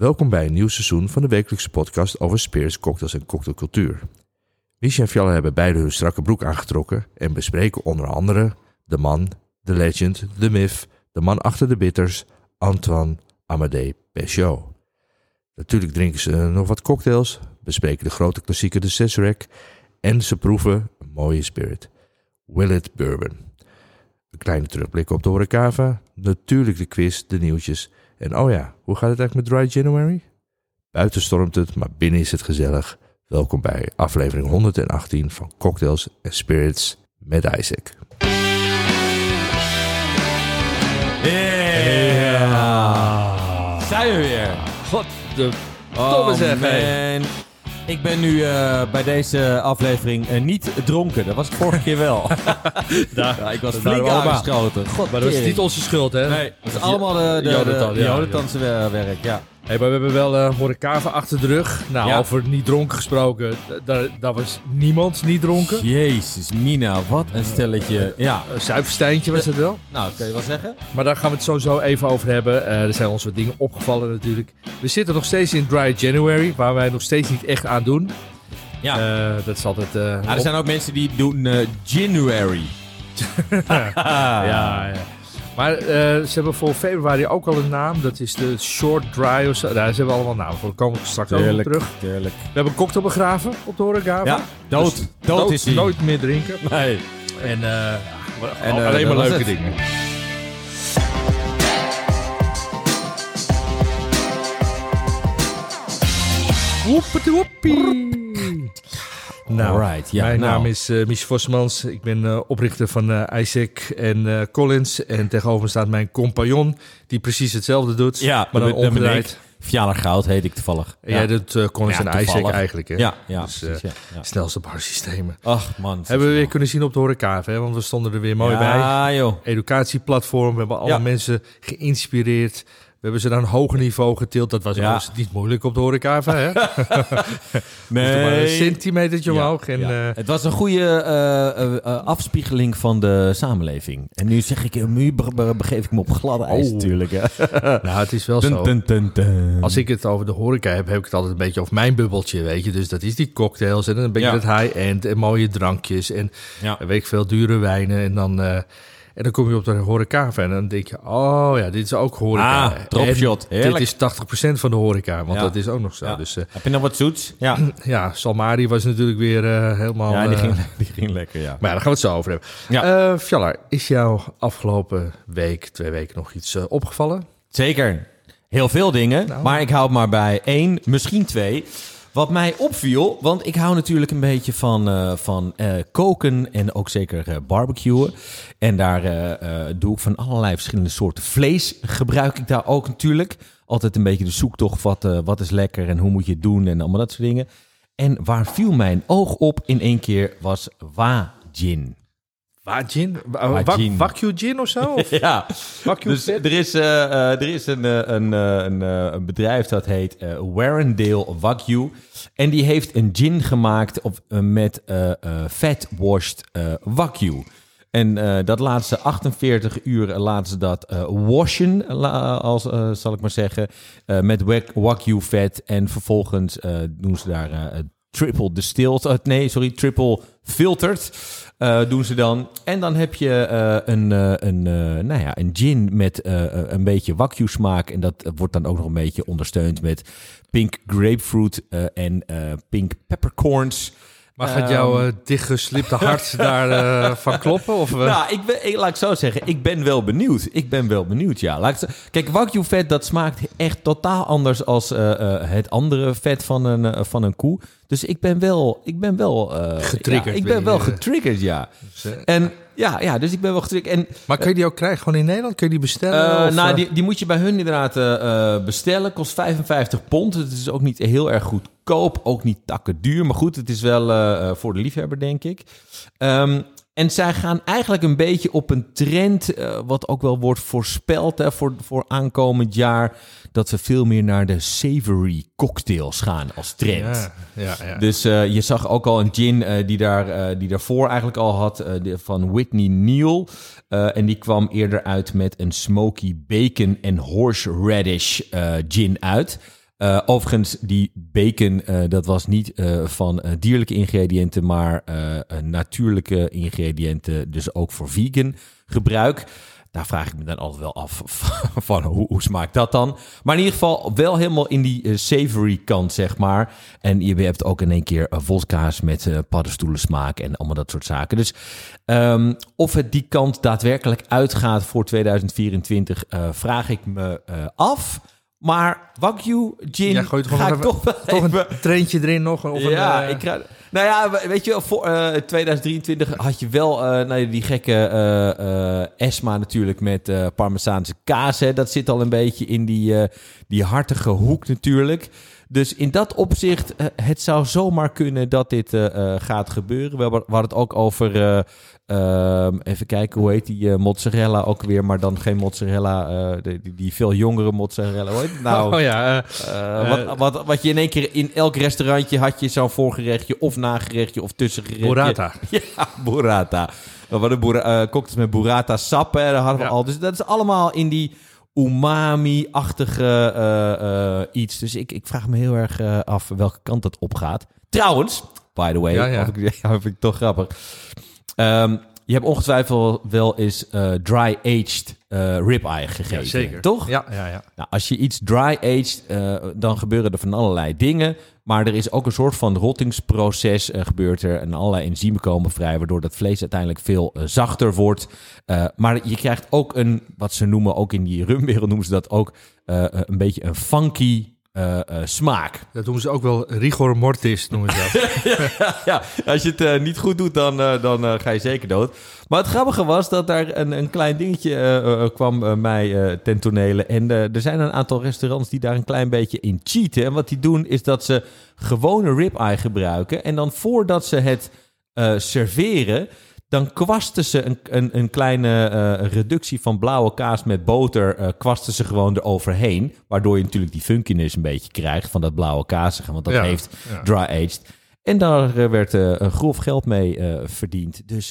Welkom bij een nieuw seizoen van de wekelijkse podcast over spirits, cocktails en cocktailcultuur. Misha en Fiala hebben beide hun strakke broek aangetrokken en bespreken onder andere de man, de legend, de myth, de man achter de bitters, Antoine Amadee Peugeot. Natuurlijk drinken ze nog wat cocktails, bespreken de grote klassieker de Sazerac en ze proeven een mooie spirit, Willet Bourbon. Een kleine terugblik op de horecava, natuurlijk de quiz, de nieuwtjes en oh ja, hoe gaat het eigenlijk met Dry January? Buiten stormt het, maar binnen is het gezellig. Welkom bij aflevering 118 van Cocktails en Spirits met Isaac. Ja. Zijn we weer. God, de Oh Domme zeg, man. Ik ben nu eh, bij deze aflevering eh, niet dronken. Dat was ik vorige keer wel. ja, ik was flink aangeschoten. God, Maar dat is niet onze schuld, hè? Nee, dat is allemaal de, de, de, Jonathan, de ja, Jonathanse wer- werk, ja. Hey, maar we hebben wel eh horecava achter de rug. Nou, Ja. over niet dronken gesproken, daar, daar was niemand niet dronken. Jezus, Mina, wat een stelletje. Ja, Een zuiverstijntje was het wel. nou, kun je wel zeggen? Maar daar gaan we het sowieso even over hebben. Eh, er zijn ons wat dingen opgevallen natuurlijk. We zitten nog steeds in Dry January, waar wij nog steeds niet echt aan doen. Ja. Eh, dat is altijd... Ah, er zijn ook mensen die doen January. ja, ja. Maar eh, ze hebben voor februari ook al een naam. Dat is de Short Dry of zo. Daar ze hebben allemaal namen voor. Daar komen we straks ook terug. We hebben een cocktail begraven op de horecava. Ja, dood. Dus dood, is hij. Nooit meer drinken. Nee. En, eh, En, eh, alleen maar leuke het. dingen. Woepete woepie. Nou, Alright, ja, mijn nou. naam is uh, Mies Vosmans. Ik ben eh, oprichter van eh, Isaac en Collins. En tegenover me staat mijn compagnon, die precies hetzelfde doet. Ja, maar dan dat dat omgedraaid. Fiala Goud heet ik toevallig. Doet eh, Collins Ja, en Isaac eigenlijk, hè? Ja, ja, Dus, precies, ja, ja. Snelste barsystemen. Ach man. Hebben we weer kunnen zien op de horecava, hè? Want we stonden er weer mooi bij. Ja, joh. educatieplatform. We hebben alle Ja. mensen geïnspireerd. We hebben ze naar een hoger niveau getild. Dat was Ja. niet moeilijk op de horecava. Hè? Nee. maar een centimetertje Ja, omhoog. En, ja. eh, het was een goede eh, eh, afspiegeling van de samenleving. En nu zeg ik, nu be- be- begeef ik me op gladde ijs Oh. natuurlijk. Hè. nou, het is wel zo. dun, dun, dun. Als ik het over de horeca heb, heb ik het altijd een beetje over mijn bubbeltje, weet je. Dus dat is die cocktails en een beetje Ja. het high-end en mooie drankjes en weet ik veel, dure wijnen. En dan, en dan kom je op de horecava en dan denk je, oh ja, dit is ook horeca. Ah, dropshot. Dit is 80% van de horeca, want Ja. dat is ook nog zo. Ja. Dus eh, Heb je nog wat zoets? Ja, ja, Salmari was natuurlijk weer eh, helemaal... ja die, eh, ging, die ging lekker, ja. Maar ja, daar gaan we het zo over hebben. Ja. Fjallar, is jou afgelopen week, twee weken nog iets opgevallen? Zeker. Heel veel dingen, Nou. maar ik hou het maar bij één, misschien twee. Wat mij opviel, want ik hou natuurlijk een beetje van, eh, van eh, koken en ook zeker eh, barbecuen. En daar doe ik van allerlei verschillende soorten vlees. Gebruik ik daar ook natuurlijk. Altijd een beetje de zoektocht, wat, wat is lekker en hoe moet je het doen en allemaal dat soort dingen. En waar viel mijn oog op in één keer was Wajin. Wakyu gin of zo? Of Ja, dus er is, eh, eh, er is een, eh, een, een, een bedrijf dat heet eh Warrendale Wagyu. En die heeft een gin gemaakt op, met fat-washed eh, Wagyu. En dat ze 48 uur laten ze dat washen, als, zal ik maar zeggen, met wag- Wagyu vet. En vervolgens doen ze daar triple distilled, nee, sorry, triple filtered eh, doen ze dan. En dan heb je eh, een, eh, een, nou ja, een gin met een beetje Wagyu smaak. En dat wordt dan ook nog een beetje ondersteund met pink grapefruit en pink peppercorns. Maar gaat jouw eh, dichtgeslipte hart daar eh, van kloppen? Of, eh? Nou, ik ben, ik- laat ik zo zeggen, ik ben wel benieuwd. Ik ben wel benieuwd, ja. Laat ik zo- Kijk, Wagyu vet, dat smaakt echt totaal anders als het andere vet van een, van een koe. Dus ik ben wel, ik ben wel Getriggerd ja, ik ben wel getriggerd, ja. En ja, ja, dus ik ben wel getriggerd. En maar kun je die ook krijgen gewoon in Nederland? Kun je die bestellen? eh, of, nou, eh? die, die moet je bij hun inderdaad eh, bestellen. Kost 55 pond. Het is ook niet heel erg goedkoop. Ook niet takken duur. Maar goed, het is wel voor de liefhebber, denk ik. Ehm, en zij gaan eigenlijk een beetje op een trend, eh, wat ook wel wordt voorspeld hè, voor, voor aankomend jaar, dat ze veel meer naar de savory cocktails gaan als trend. ja, ja, ja. Dus eh, je zag ook al een gin eh, die, daar, die daarvoor eigenlijk al had, de- van Whitney Neal. En die kwam eerder uit met een smoky bacon en horseradish gin uit. Uh, overigens, die bacon, uh, dat was niet uh, van dierlijke ingrediënten, maar natuurlijke ingrediënten. Dus ook voor vegan gebruik. Daar vraag ik me dan altijd wel af van hoe, hoe smaakt dat dan? Maar in ieder geval wel helemaal in die savory kant, zeg maar. En je hebt ook in één keer volkaas met paddenstoelen smaak en allemaal dat soort zaken. Dus um, of het die kant daadwerkelijk uitgaat voor 2024, vraag ik me af. Maar Wagyu Gin ja, gooi ga ik toch, toch een treintje erin nog? Of ja, een, uh... ik ga, nou ja, weet je, voor uh, 2023 had je wel uh, nou, die gekke uh, Esma natuurlijk met Parmezaanse kaas. Hè. Dat zit al een beetje in die, die hartige hoek natuurlijk. Dus in dat opzicht, het zou zomaar kunnen dat dit gaat gebeuren. We hadden het ook over Um, even kijken, hoe heet die mozzarella ook weer? Maar dan geen mozzarella, die, die, veel jongere mozzarella. Hoe heet het nou? Oh ja. Wat, wat, wat je in één keer in elk restaurantje had je zo'n voorgerechtje of nagerechtje of tussengerechtje. Burrata. Ja, burrata. Een burrata, cocktails met burrata sap, hè, hadden we Ja. al. Dus dat is allemaal in die umami-achtige iets. Dus ik, ik vraag me heel erg af welke kant dat opgaat. Trouwens, by the way, Ja, ja. of ik, ik toch grappig. Ehm, je hebt ongetwijfeld wel eens eh, dry-aged eh ribeye gegeten. Ja, zeker. Toch? Ja, ja, ja. Nou, als je iets dry-aged, eh, dan gebeuren er van allerlei dingen. Maar er is ook een soort van rottingsproces gebeurt er. En allerlei enzymen komen vrij, waardoor dat vlees uiteindelijk veel zachter wordt. Maar je krijgt ook een, wat ze noemen, ook in die rumwereld noemen ze dat ook, een beetje een funky eh, eh, smaak. Dat doen ze ook wel rigor mortis, noemen ze dat. ja, als je het eh, niet goed doet, dan, dan ga je zeker dood. Maar het grappige was dat daar een, een klein dingetje kwam mij ten tonele. En er zijn een aantal restaurants die daar een klein beetje in cheaten. En wat die doen, is dat ze gewone ribeye gebruiken. En dan voordat ze het serveren, dan kwasten ze een, een, een kleine eh, reductie van blauwe kaas met boter, eh, kwasten ze gewoon eroverheen. Waardoor je natuurlijk die funkiness een beetje krijgt van dat blauwe kaasige, want dat Ja, heeft ja. dry-aged. En daar eh, werd een grof geld mee verdiend. Dus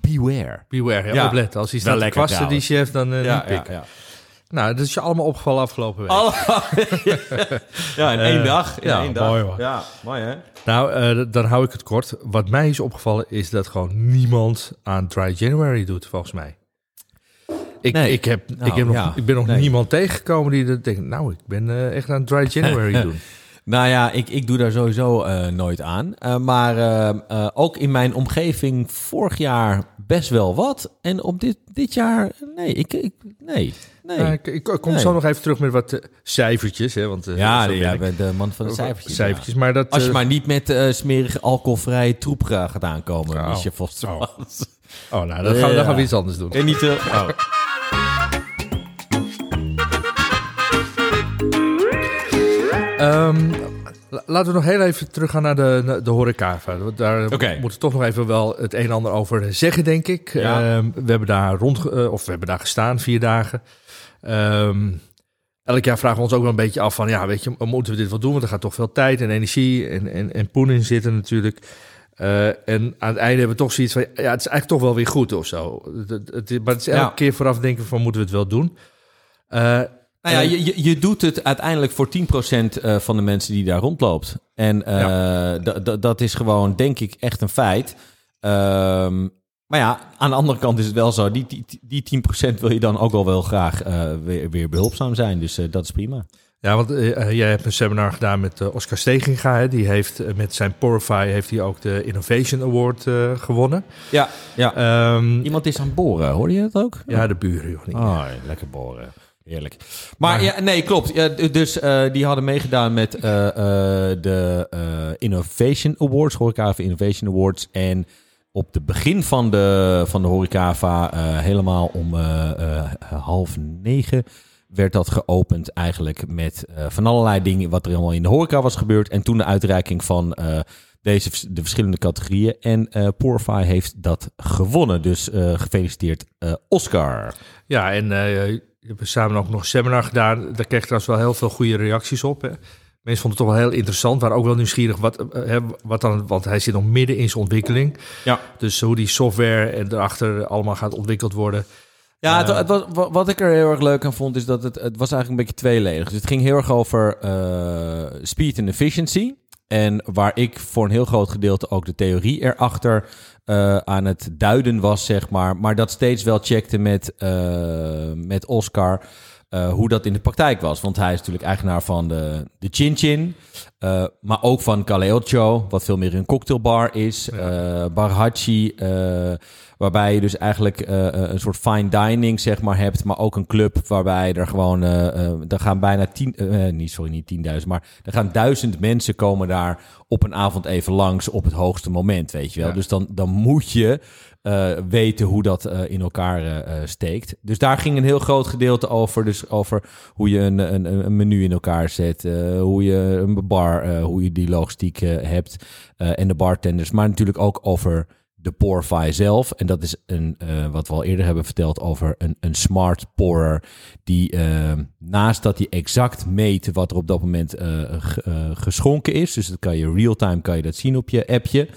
beware. Beware, ja, Ja. opletten. Als hij staat lekker kwasten, die chef, dan niet pikken. ja. Nou, dat is je allemaal opgevallen afgelopen week. Allemaal- ja, in één Eh, dag. In ja, één dag. mooi, hoor. Ja, mooi hè? Nou, eh, dan hou ik het kort. Wat mij is opgevallen is dat gewoon niemand aan Dry January doet, volgens mij. Ik, Nee. ik, heb, Nou, ik, heb nog, ja. ik ben nog Nee. niemand tegengekomen die dat denkt, nou, ik ben eh, echt aan Dry January doen. Nou ja, ik, ik doe daar sowieso nooit aan. Maar ook in mijn omgeving vorig jaar best wel wat. En op dit, dit jaar, nee, ik, ik nee, nee. Nou, ik, ik kom Nee. zo nog even terug met wat eh, cijfertjes. Hè, want, eh, ja, zo nee, ben jij ik. bent de man van de cijfertjes. ja. Cijfertjes, maar dat... Als je eh, maar niet met eh, smerige alcoholvrije troep ga- gaat aankomen, Oh. Michel Vos. Oh. Oh, nou, dan gaan, we, dan gaan we iets anders doen. En niet te... Oh. Ehm, la- laten we nog heel even teruggaan naar de, naar de horeca. Want Daar moeten we toch nog even wel het een en ander over zeggen, denk ik. Ja. Ehm, we hebben daar rond, eh, of we hebben daar gestaan vier dagen. Ehm, elk jaar vragen we ons ook wel een beetje af van, ja, weet je, moeten we dit wel doen? Want er gaat toch veel tijd en energie en, en, en poen in zitten natuurlijk. Eh, en aan het einde hebben we toch zoiets van, ja, het is eigenlijk toch wel weer goed of zo. Het, het, maar het is elke Ja. keer vooraf denken van, moeten we het wel doen? Eh, Nou ja, je, je, doet het uiteindelijk voor 10% eh, van de mensen die daar rondloopt. En dat is gewoon, denk ik, echt een feit. Ehm, maar ja, aan de andere kant is het wel zo. Die, die, die 10% wil je dan ook wel wel graag eh, weer, weer behulpzaam zijn. Dus eh, dat is prima. Ja, want eh, jij hebt een seminar gedaan met Oscar Steginga. Hè? Die heeft met zijn Porify heeft hij ook de Innovation Award eh, gewonnen. Ja, ja. Ehm, Iemand is aan het boren, hoorde je dat ook? ja, de buren, joh. Niet. Oh, lekker boren. Heerlijk. Maar, ja, nee, klopt. Ja, dus eh, die hadden meegedaan met eh, eh, de eh, Innovation Awards, Horecava Innovation Awards. En op de begin van de, van de Horecava, eh, helemaal om eh, eh, half negen, werd dat geopend eigenlijk met van allerlei dingen wat er allemaal in de horeca was gebeurd. En toen de uitreiking van deze, de verschillende categorieën. En Porify heeft dat gewonnen. Dus gefeliciteerd Oscar. Ja, en we hebben samen ook nog een seminar gedaan. Daar kreeg trouwens wel heel veel goede reacties op. Hè. Mensen vonden het toch wel heel interessant. Waren ook wel nieuwsgierig wat, eh, hè, wat dan... Want hij zit nog midden in zijn ontwikkeling. Ja. Dus hoe die software en erachter allemaal gaat ontwikkeld worden. Ja, het, het was, wa- wat ik er heel erg leuk aan vond, is dat het, het was eigenlijk een beetje tweeledig. Dus het ging heel erg over eh, speed en efficiency. En waar ik voor een heel groot gedeelte ook de theorie erachter eh, aan het duiden was, zeg maar. Maar dat steeds wel checkte met, eh, met Oscar eh, hoe dat in de praktijk was. Want hij is natuurlijk eigenaar van de, de Chin Chin. eh, maar ook van Caleocho, wat veel meer een cocktailbar is. eh Barhachi, eh, waarbij je dus eigenlijk een soort fine dining zeg maar hebt. Maar ook een club waarbij er gewoon... er gaan bijna tien... niet, sorry, niet tienduizend, maar er gaan duizend mensen komen daar op een avond even langs op het hoogste moment, weet je wel. Ja. Dus dan, dan moet je eh, weten hoe dat eh, in elkaar eh, steekt. Dus daar ging een heel groot gedeelte over. Dus over hoe je een, een, een menu in elkaar zet. hoe je een bar, hoe je die logistiek hebt. en de bartenders. Maar natuurlijk ook over de pourfly zelf. En dat is een, wat we al eerder hebben verteld over een, een smart pourer. Die naast dat hij exact meet wat er op dat moment geschonken is. Dus dat kan je real-time kan je dat zien op je appje.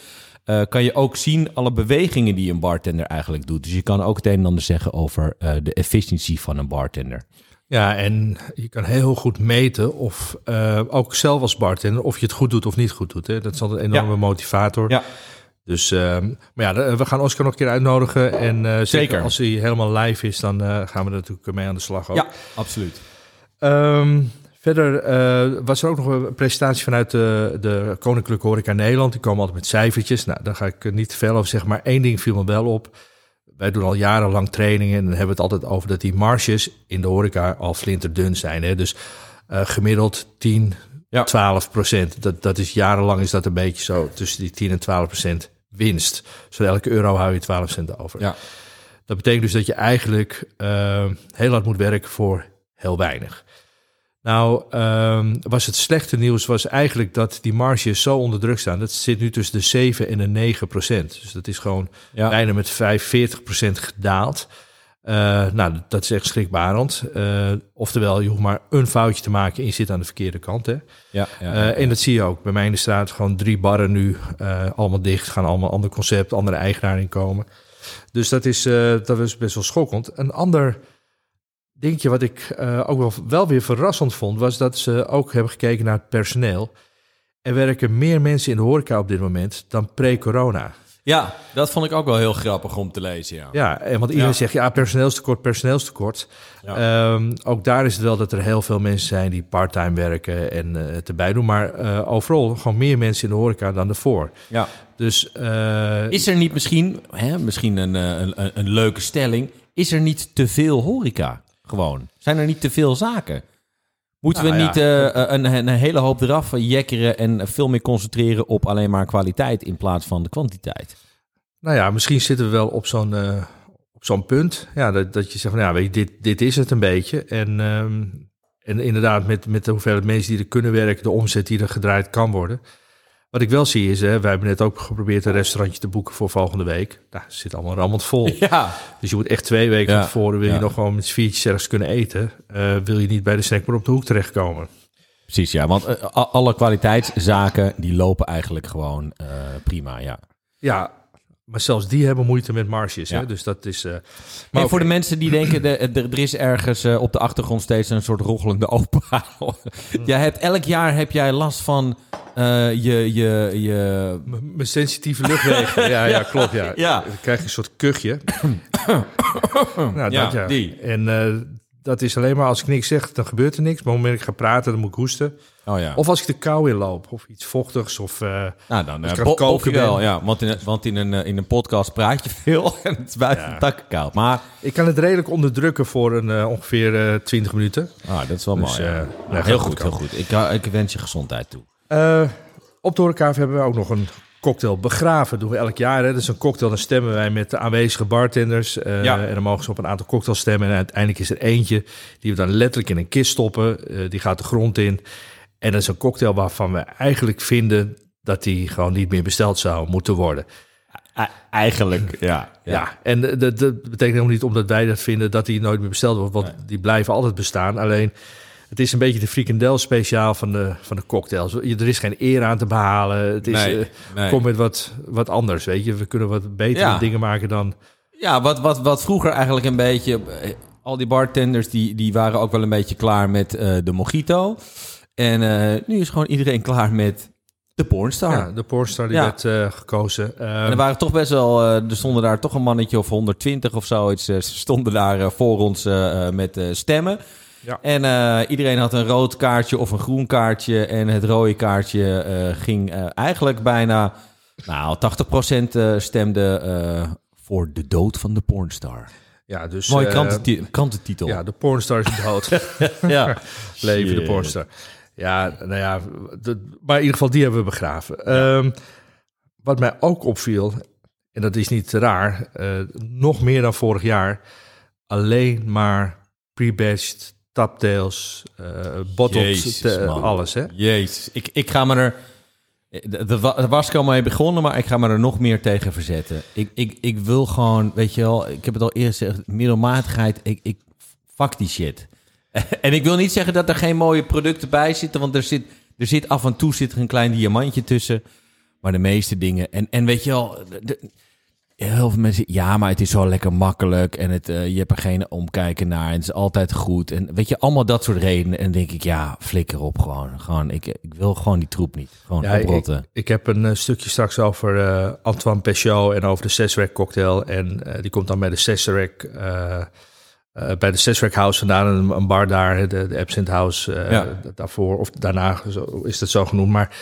Eh, kan je ook zien alle bewegingen die een bartender eigenlijk doet. Dus je kan ook het een en ander zeggen over eh, de efficiëntie van een bartender. Ja, en je kan heel goed meten of eh, ook zelf als bartender of je het goed doet of niet goed doet. Hè? Dat is altijd een enorme motivator. Ja. Dus, ehm, maar ja, we gaan Oscar nog een keer uitnodigen. En zeker. Zeker. als hij helemaal live is, dan gaan we er natuurlijk mee aan de slag. Ook. Ja, absoluut. Ehm, verder eh, was er ook nog een presentatie vanuit de, de Koninklijke Horeca Nederland. Die komen altijd met cijfertjes. Nou, daar ga ik niet te veel over zeggen. Maar één ding viel me wel op. Wij doen al jarenlang trainingen en dan hebben we het altijd over dat die marges in de horeca al flinterdun zijn. Hè? Dus eh, gemiddeld 10, Ja. 12 procent. Dat, dat is jarenlang is dat een beetje zo tussen die 10 en 12 procent winst. Dus voor elke euro hou je 12 cent over. Ja. Dat betekent dus dat je eigenlijk eh, heel hard moet werken voor heel weinig. Nou, ehm, was het slechte nieuws was eigenlijk dat die marges zo onder druk staan. Dat zit nu tussen de 7 en de 9 procent. Dus dat is gewoon Ja. bijna met 45 procent gedaald. Eh, nou, dat is echt schrikbarend. Eh, oftewel, je hoeft maar een foutje te maken en je zit aan de verkeerde kant. Hè? Ja, ja, Eh, en dat zie je ook. Bij mij in de straat gewoon drie barren nu allemaal dicht. Gaan allemaal ander concept, andere eigenaar inkomen. Dus dat is, dat is best wel schokkend. Een ander dingetje wat ik eh, ook wel, wel weer verrassend vond... was dat ze ook hebben gekeken naar het personeel. Er werken meer mensen in de horeca op dit moment dan pre-corona. ja, dat vond ik ook wel heel grappig om te lezen. Ja. Ja, en want iedereen Ja. zegt ja, personeelstekort, personeelstekort. Ehm, ook daar is het wel dat er heel veel mensen zijn die parttime werken en eh, het erbij doen. Maar eh, overal gewoon meer mensen in de horeca dan ervoor. Ja. Dus Is er niet misschien, hè, misschien een, een, een leuke stelling, is er niet te veel horeca? Gewoon. Zijn er niet te veel zaken? Moeten Nou we ja. niet eh, een, een hele hoop eraf jekkeren en veel meer concentreren op alleen maar kwaliteit in plaats van de kwantiteit? nou ja, misschien zitten we wel op zo'n eh, op zo'n punt. Ja, dat, dat je zegt van ja, weet je, dit, dit is het een beetje. En, ehm, en inderdaad, met, met de hoeveelheid mensen die er kunnen werken, de omzet die er gedraaid kan worden. Wat ik wel zie is, hè, wij hebben net ook geprobeerd een restaurantje te boeken voor volgende week. Nou, het zit allemaal rammend vol. Ja. Dus je moet echt twee weken Ja, van tevoren, wil je nog gewoon met viertjes ergens kunnen eten. Eh, wil je niet bij de snackbar op de hoek terechtkomen. Precies, ja. Want eh, alle kwaliteitszaken, die lopen eigenlijk gewoon eh, prima, ja. Ja, maar zelfs die hebben moeite met marges. Ja. Hè? Dus dat is... eh, Maar voor de mensen die denken, de, de- er is ergens eh, op de achtergrond steeds een soort rochelende ophaal. jij hebt, elk jaar heb jij last van eh, je, je, je... M- Mijn sensitieve luchtwegen. ja, ja, klopt. Ja. Ja. Dan krijg je een soort kuchje. nou, Ja, dat, ja. die. En dat is alleen maar als ik niks zeg, dan gebeurt er niks. Maar op het moment dat ik ga praten, dan moet ik hoesten. Oh ja. Of als ik de kou inloop. Of iets vochtigs. Of, eh, nou, dan uh, het koken wel, ben. ja. Want in, een- want in een, eh, in een podcast praat je veel en het is buiten Ja. takken koud. Maar ik kan het redelijk onderdrukken voor een, eh, ongeveer eh 20 minuten. ah, dat is wel Dus, mooi. ja. eh, Nou, nou, heel goed, heel goed. Ik, eh, ik wens je gezondheid toe. Eh, op de Horecaaf hebben we ook nog een cocktail begraven. Doen we elk jaar. Hè. Dat is een cocktail. Dan stemmen wij met de aanwezige bartenders. eh, Ja. En dan mogen ze op een aantal cocktails stemmen. En uiteindelijk is er eentje die we dan letterlijk in een kist stoppen. Eh, die gaat de grond in. En dat is een cocktail waarvan we eigenlijk vinden dat die gewoon niet meer besteld zou moeten worden. Eigenlijk, ja. Ja, en eh, dat, dat betekent helemaal niet omdat wij dat vinden dat die nooit meer besteld wordt. Want die blijven altijd bestaan. Alleen het is een beetje de frikandel speciaal van de, van de cocktails. Je- Er is geen eer aan te behalen. Het is, Nee, eh, nee. Kom met wat, wat anders, weet je. We kunnen wat betere Ja. dingen maken dan Ja, wat, wat, wat vroeger eigenlijk een beetje... eh, Al die bartenders die, die waren ook wel een beetje klaar met eh, de mojito. En nu is gewoon iedereen klaar met de pornstar. Ja, de pornstar die Ja. werd gekozen. Ehm, En er waren toch best wel, er stonden daar toch een mannetje of 120 of zoiets, stonden daar voor ons met stemmen. Ja. En eh, iedereen had een rood kaartje of een groen kaartje. En het rode kaartje eh, ging eh, eigenlijk bijna, nou, 80% eh, stemde voor de dood van de pornstar. ja, dus, Mooie krantenti- krantentitel. Ja, de pornstar is dood. ja. Leven de pornstar. Ja, nou ja, de- maar in ieder geval die hebben we begraven. Ehm, wat mij ook opviel, en dat is niet raar, nog meer dan vorig jaar, alleen maar pre-batched, taptails, eh man. alles hè. Jezus, ik, ik ga me er... De, de, wa- er was al mee begonnen, maar ik ga me er nog meer tegen verzetten. Ik, ik, ik wil gewoon, weet je wel, ik heb het al eerder gezegd, middelmatigheid, ik, ik fuck die shit. en ik wil niet zeggen dat er geen mooie producten bij zitten, want er zit, er zit af en toe zit er een klein diamantje tussen. Maar de meeste dingen, en, en weet je wel, de- heel veel mensen, ja, maar het is zo lekker makkelijk en het, eh, je hebt er geen omkijken naar en het is altijd goed. En weet je, allemaal dat soort redenen. En denk ik, ja, flikker op gewoon. gewoon ik, ik wil gewoon die troep niet. Gewoon Ja, ik, oprotten. ik heb een eh, stukje straks over eh, Antoine Pechot en over de Sesrec cocktail. En die komt dan bij de Sesrec, eh, eh, bij de Sesrec House vandaan, een, een bar daar, de, de Absinthe House Ja. daarvoor, of daarna zo, is dat zo genoemd. Maar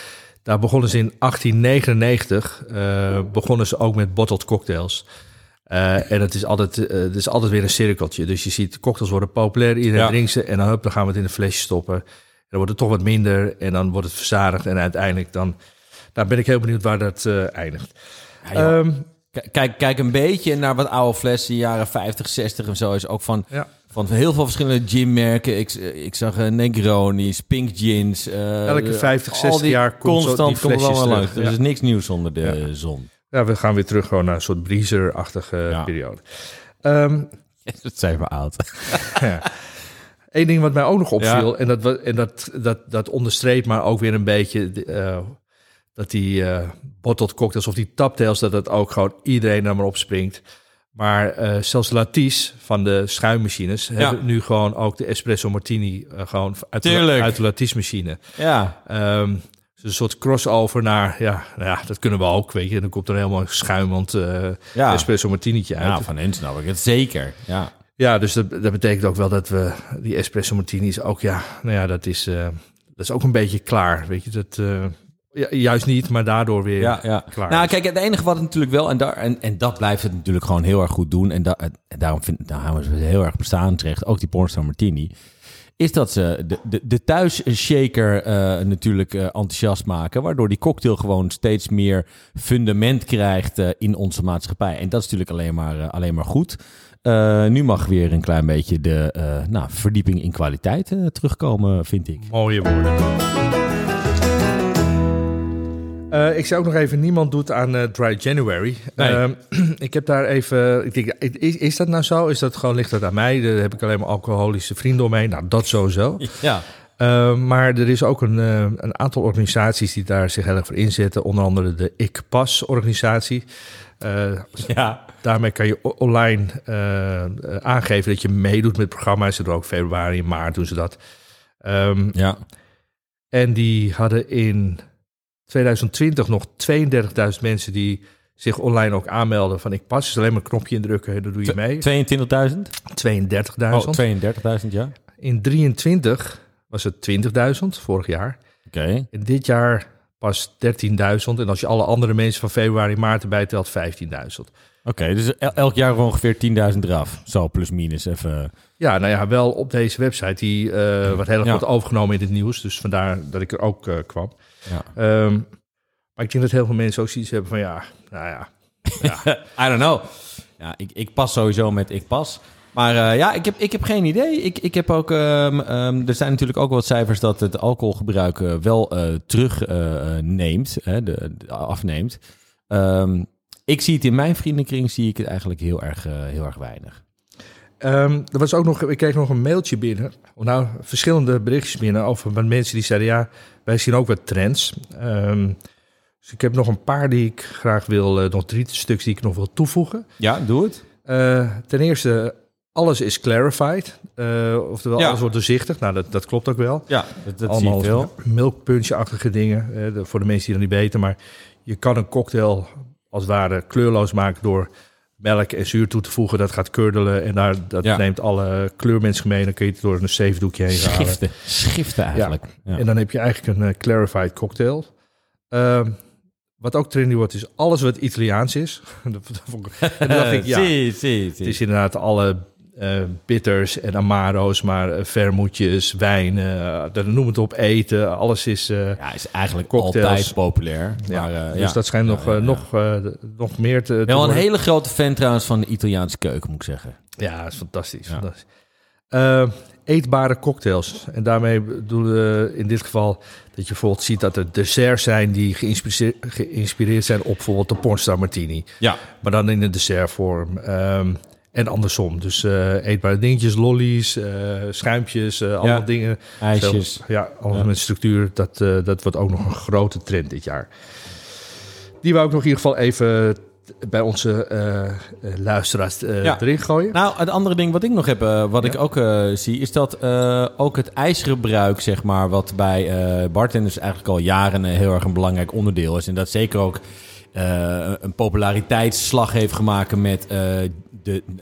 daar begonnen ze in 1899, eh, begonnen ze ook met bottled cocktails. Eh, en het is, altijd, het is altijd weer een cirkeltje. Dus je ziet, cocktails worden populair, iedereen Ja. drinkt ze en dan, hup, dan gaan we het in een flesje stoppen. En dan wordt het toch wat minder en dan wordt het verzadigd en uiteindelijk dan... Daar ben ik heel benieuwd waar dat eindigt. Ja. Kijk, kijk een beetje naar wat oude flessen, jaren 50, 60 en zo. Is ook van, ja. van heel veel verschillende ginmerken. Ik, ik zag eh, Negronis, Pink Gins. eh, Elke 50, al 60 die jaar komt constant komt allemaal langs. Er Ja. is niks nieuws onder de zon. ja, we gaan weer terug gewoon naar een soort breezer-achtige periode. Ehm Dat zijn we oud. Eén ding wat mij ook nog opviel, en, dat, en dat, dat, dat onderstreept maar ook weer een beetje de, eh, dat die eh bottled cocktails of die taptails, dat dat ook gewoon iedereen er maar op springt. Maar zelfs Laties van de schuimmachines hebben nu gewoon ook de espresso martini eh, gewoon uit de, uit de machine. Ja, Ehm, dus een soort crossover naar, ja, nou ja, dat kunnen we ook, weet je. Dan komt er helemaal schuimend eh ja. espresso martinietje uit. ja, van hen snap ik het zeker. Ja. Ja, dus dat, dat betekent ook wel dat we die espresso martinis ook, ja, nou ja, dat is, dat is ook een beetje klaar, weet je. Dat, ja, juist niet, maar daardoor weer Ja, ja. klaar. Nou, is. kijk, het enige wat het natuurlijk wel, en, daar, en, en dat blijft het natuurlijk gewoon heel erg goed doen. En, da, en daarom vind is het heel erg bestaan terecht, ook die Pornstar Martini. Is dat ze de, de, de thuisshaker eh natuurlijk eh, enthousiast maken. Waardoor die cocktail gewoon steeds meer fundament krijgt eh, in onze maatschappij. En dat is natuurlijk alleen maar, alleen maar goed. Nu mag weer een klein beetje de nou, verdieping in kwaliteit terugkomen, vind ik. Mooie woorden. Eh, ik zou ook nog even, niemand doet aan eh, Dry January. Nee. Ehm, ik heb daar even, ik denk, is, is dat nou zo? Is dat gewoon, ligt dat aan mij? Daar heb ik alleen maar alcoholische vrienden omheen. Nou, dat sowieso. Ja, Uh, maar er is ook een, eh, een aantal organisaties die daar zich heel erg voor inzetten. Onder andere de Ik Pas organisatie. Ja. daarmee kan je online aangeven dat je meedoet met programma's. Ze doen ook februari en maart doen ze dat. Um, ja. En die hadden in 2020 nog 32.000 mensen die zich online ook aanmelden van Ik Pas. Dus alleen maar een knopje indrukken en dan doe je mee. 22.000? 32.000. Oh, 32.000, ja. In 23 was het 20.000 vorig jaar. Oké. Okay. In dit jaar pas 13.000. En als je alle andere mensen van februari maart erbij telt, 15.000. Oké, okay, dus el elk jaar ongeveer 10.000 eraf. Zo plus minus even. Ja, nou ja, wel op deze website. Die uh, wordt heel erg ja. wordt overgenomen in het nieuws. Dus vandaar dat ik er ook uh, kwam. Ja. Um, maar ik denk dat heel veel mensen ook zoiets hebben van ja, nou ja. ja. I don't know. Ja, ik, ik pas sowieso met ik pas. Maar uh, ja, ik heb, ik heb geen idee. Ik, ik heb ook, um, um, er zijn natuurlijk ook wat cijfers dat het alcoholgebruik uh, wel uh, terugneemt, afneemt. Um, ik zie het in mijn vriendenkring, zie ik het eigenlijk heel erg, heel erg weinig. Um, er was ook nog, ik kreeg nog een mailtje binnen, nou verschillende berichtjes binnen over mensen die zeiden ja, wij zien ook wat trends. Um, dus ik heb nog een paar die ik graag wil, uh, nog drie stuks die ik nog wil toevoegen. Ja, doe het. Eh, ten eerste, alles is clarified. Eh, oftewel, Ja. alles wordt doorzichtig. Nou, dat, dat klopt ook wel. Ja, dat, dat zie Allemaal ik veel. milkpunch-achtige dingen. eh, de- voor de mensen die dat niet weten. Maar je kan een cocktail als het ware kleurloos maken door melk en zuur toe te voegen. Dat gaat kurdelen en daar, dat Ja. neemt alle kleurmensen mee. Dan kun je het door een zeefdoekje heen halen. Schiften. Schiften eigenlijk. Ja. En dan heb je eigenlijk een eh, clarified cocktail. Ehm, wat ook trendy wordt, is alles wat Italiaans is. Dat vond ik- en dacht ik, ja, Zie, zie, het zie. is inderdaad alle eh, bitters en amaro's, maar eh, vermoetjes, wijn, eh, dat- noem het op, eten. Alles is... Ja, is eigenlijk Cocktails. altijd populair. ja. Maar, dus ja. dat schijnt nog, Ja, nog, nog meer te, te Wel een hele grote fan trouwens van de Italiaanse keuken, moet ik zeggen. Ja, dat is fantastisch. Eetbare cocktails. En daarmee bedoelen we in dit geval dat je bijvoorbeeld ziet dat er desserts zijn die geïnspireerd, geïnspireerd zijn op bijvoorbeeld de pornstar martini. Ja. Maar dan in een dessertvorm. Ehm, en andersom. Dus eh, eetbare dingetjes, lollies, eh, schuimpjes, eh, allemaal Ja. dingen. IJsjes. Ja, alles Ja. met structuur. Dat, dat wordt ook nog een grote trend dit jaar. Die wou ik nog in ieder geval even bij onze luisteraars Ja. erin gooien. Nou, het andere ding wat ik nog heb, wat ik ook zie, is dat ook het ijsgebruik, zeg maar, wat bij bartenders eigenlijk al jaren heel erg een belangrijk onderdeel is. En dat zeker ook een populariteitsslag heeft gemaakt met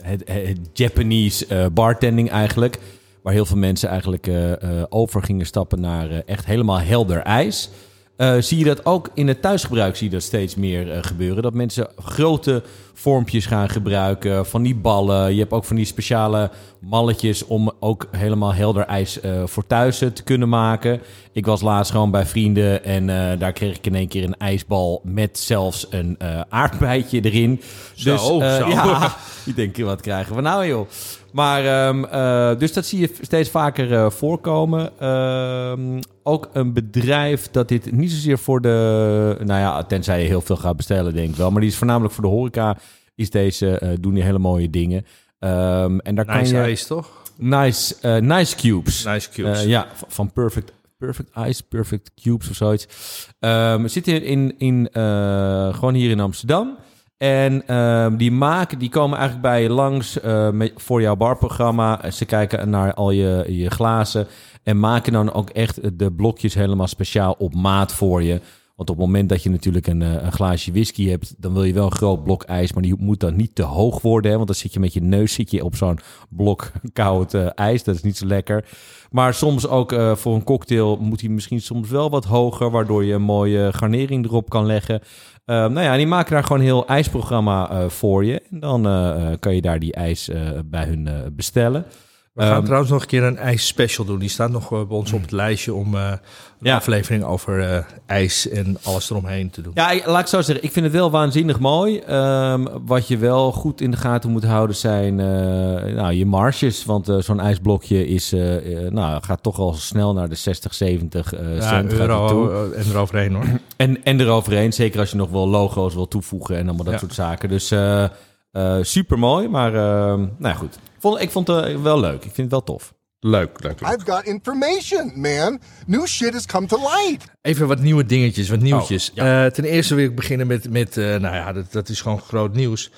het, Japanese eh, bartending eigenlijk. Waar heel veel mensen eigenlijk eh, eh, over gingen stappen naar echt helemaal helder ijs. Eh, zie je dat ook in het thuisgebruik zie je dat steeds meer eh, gebeuren. Dat mensen grote vormpjes gaan gebruiken, van die ballen. Je hebt ook van die speciale malletjes om ook helemaal helder ijs eh, voor thuis te kunnen maken. Ik was laatst gewoon bij vrienden en daar kreeg ik in één keer een ijsbal met zelfs een aardbeidje erin. Zo, dus, zo. Ja, ik denk, wat krijgen we nou joh? Maar, ehm, eh, dus dat zie je steeds vaker eh, voorkomen. Ehm, ook een bedrijf dat dit niet zozeer voor de... Nou ja, tenzij je heel veel gaat bestellen, denk ik wel. Maar die is voornamelijk voor de horeca. Is deze, eh, doen die hele mooie dingen. Ehm, en daar Nice kan je... Ice, toch? Nice, nice Cubes. Nice Cubes. Ja, van Perfect, Perfect Ice, Perfect Cubes of zoiets. We zitten in, in, gewoon hier in Amsterdam. En ehm, die maken, die komen eigenlijk bij je langs eh, voor jouw barprogramma. En Ze kijken naar al je, je glazen. En maken dan ook echt de blokjes helemaal speciaal op maat voor je. Want op het moment dat je natuurlijk een, eh, een glaasje whisky hebt, dan wil je wel een groot blok ijs, maar die moet dan niet te hoog worden. Hè, want dan zit je met je neus zit je op zo'n blok koud eh, ijs. Dat is niet zo lekker. Maar soms ook eh, voor een cocktail moet hij misschien soms wel wat hoger, waardoor je een mooie garnering erop kan leggen. Eh, nou ja, die maken daar gewoon een heel ijsprogramma voor je. En dan kan je daar die ijs bij hun bestellen. We gaan Ehm, trouwens nog een keer een ijs-special doen. Die staat nog eh, bij ons op het lijstje om eh, een Ja. aflevering over eh, ijs en alles eromheen te doen. Ja, laat ik zo zeggen. Ik vind het wel waanzinnig mooi. Ehm, wat je wel goed in de gaten moet houden zijn nou, je marges. Want zo'n ijsblokje is, nou, gaat toch al snel naar de 60, 70 eh, Ja, cent. die toe. en eroverheen hoor. En, en eroverheen, zeker als je nog wel logo's wil toevoegen en allemaal dat Ja. soort zaken. Dus super mooi, maar ehm, nou ja, goed. Ik vond, ik vond het wel leuk. Ik vind het wel tof. Leuk, leuk, leuk. I've got information, man. New shit has come to light. Even wat nieuwe dingetjes, wat nieuwtjes. Oh, ja. Eh, ten eerste wil ik beginnen met, met eh, nou ja, dat, dat is gewoon groot nieuws.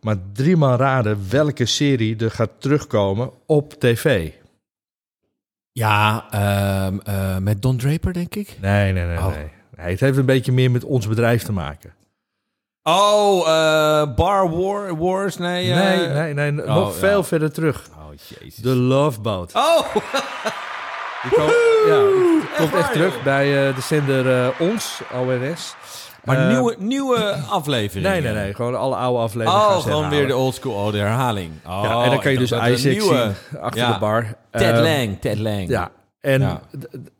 Maar driemaal raden welke serie er gaat terugkomen op tv. Ja, ehm, eh, met Don Draper, denk ik. Nee, nee, nee, Oh. nee. nee. Het heeft een beetje meer met ons bedrijf te maken. Oh, eh, Bar War, Wars? Nee, eh, nee, nee, nee. oh, nog ja. veel verder terug. Oh, jezus. De Love Boat. Oh! Die komt, ja, die komt waar, echt terug joh? bij eh, de zender Ons, ONS. Maar nieuwe, nieuwe aflevering. Nee, nee, nee. Gewoon alle oude afleveringen Oh, gewoon weer de old school, oh, de herhaling. Oh, Ja, en dan kan je dus Isaac een nieuwe- zien achter Ja. de bar. Ted Eh, Lang, Ted Lang. Ja, en Ja.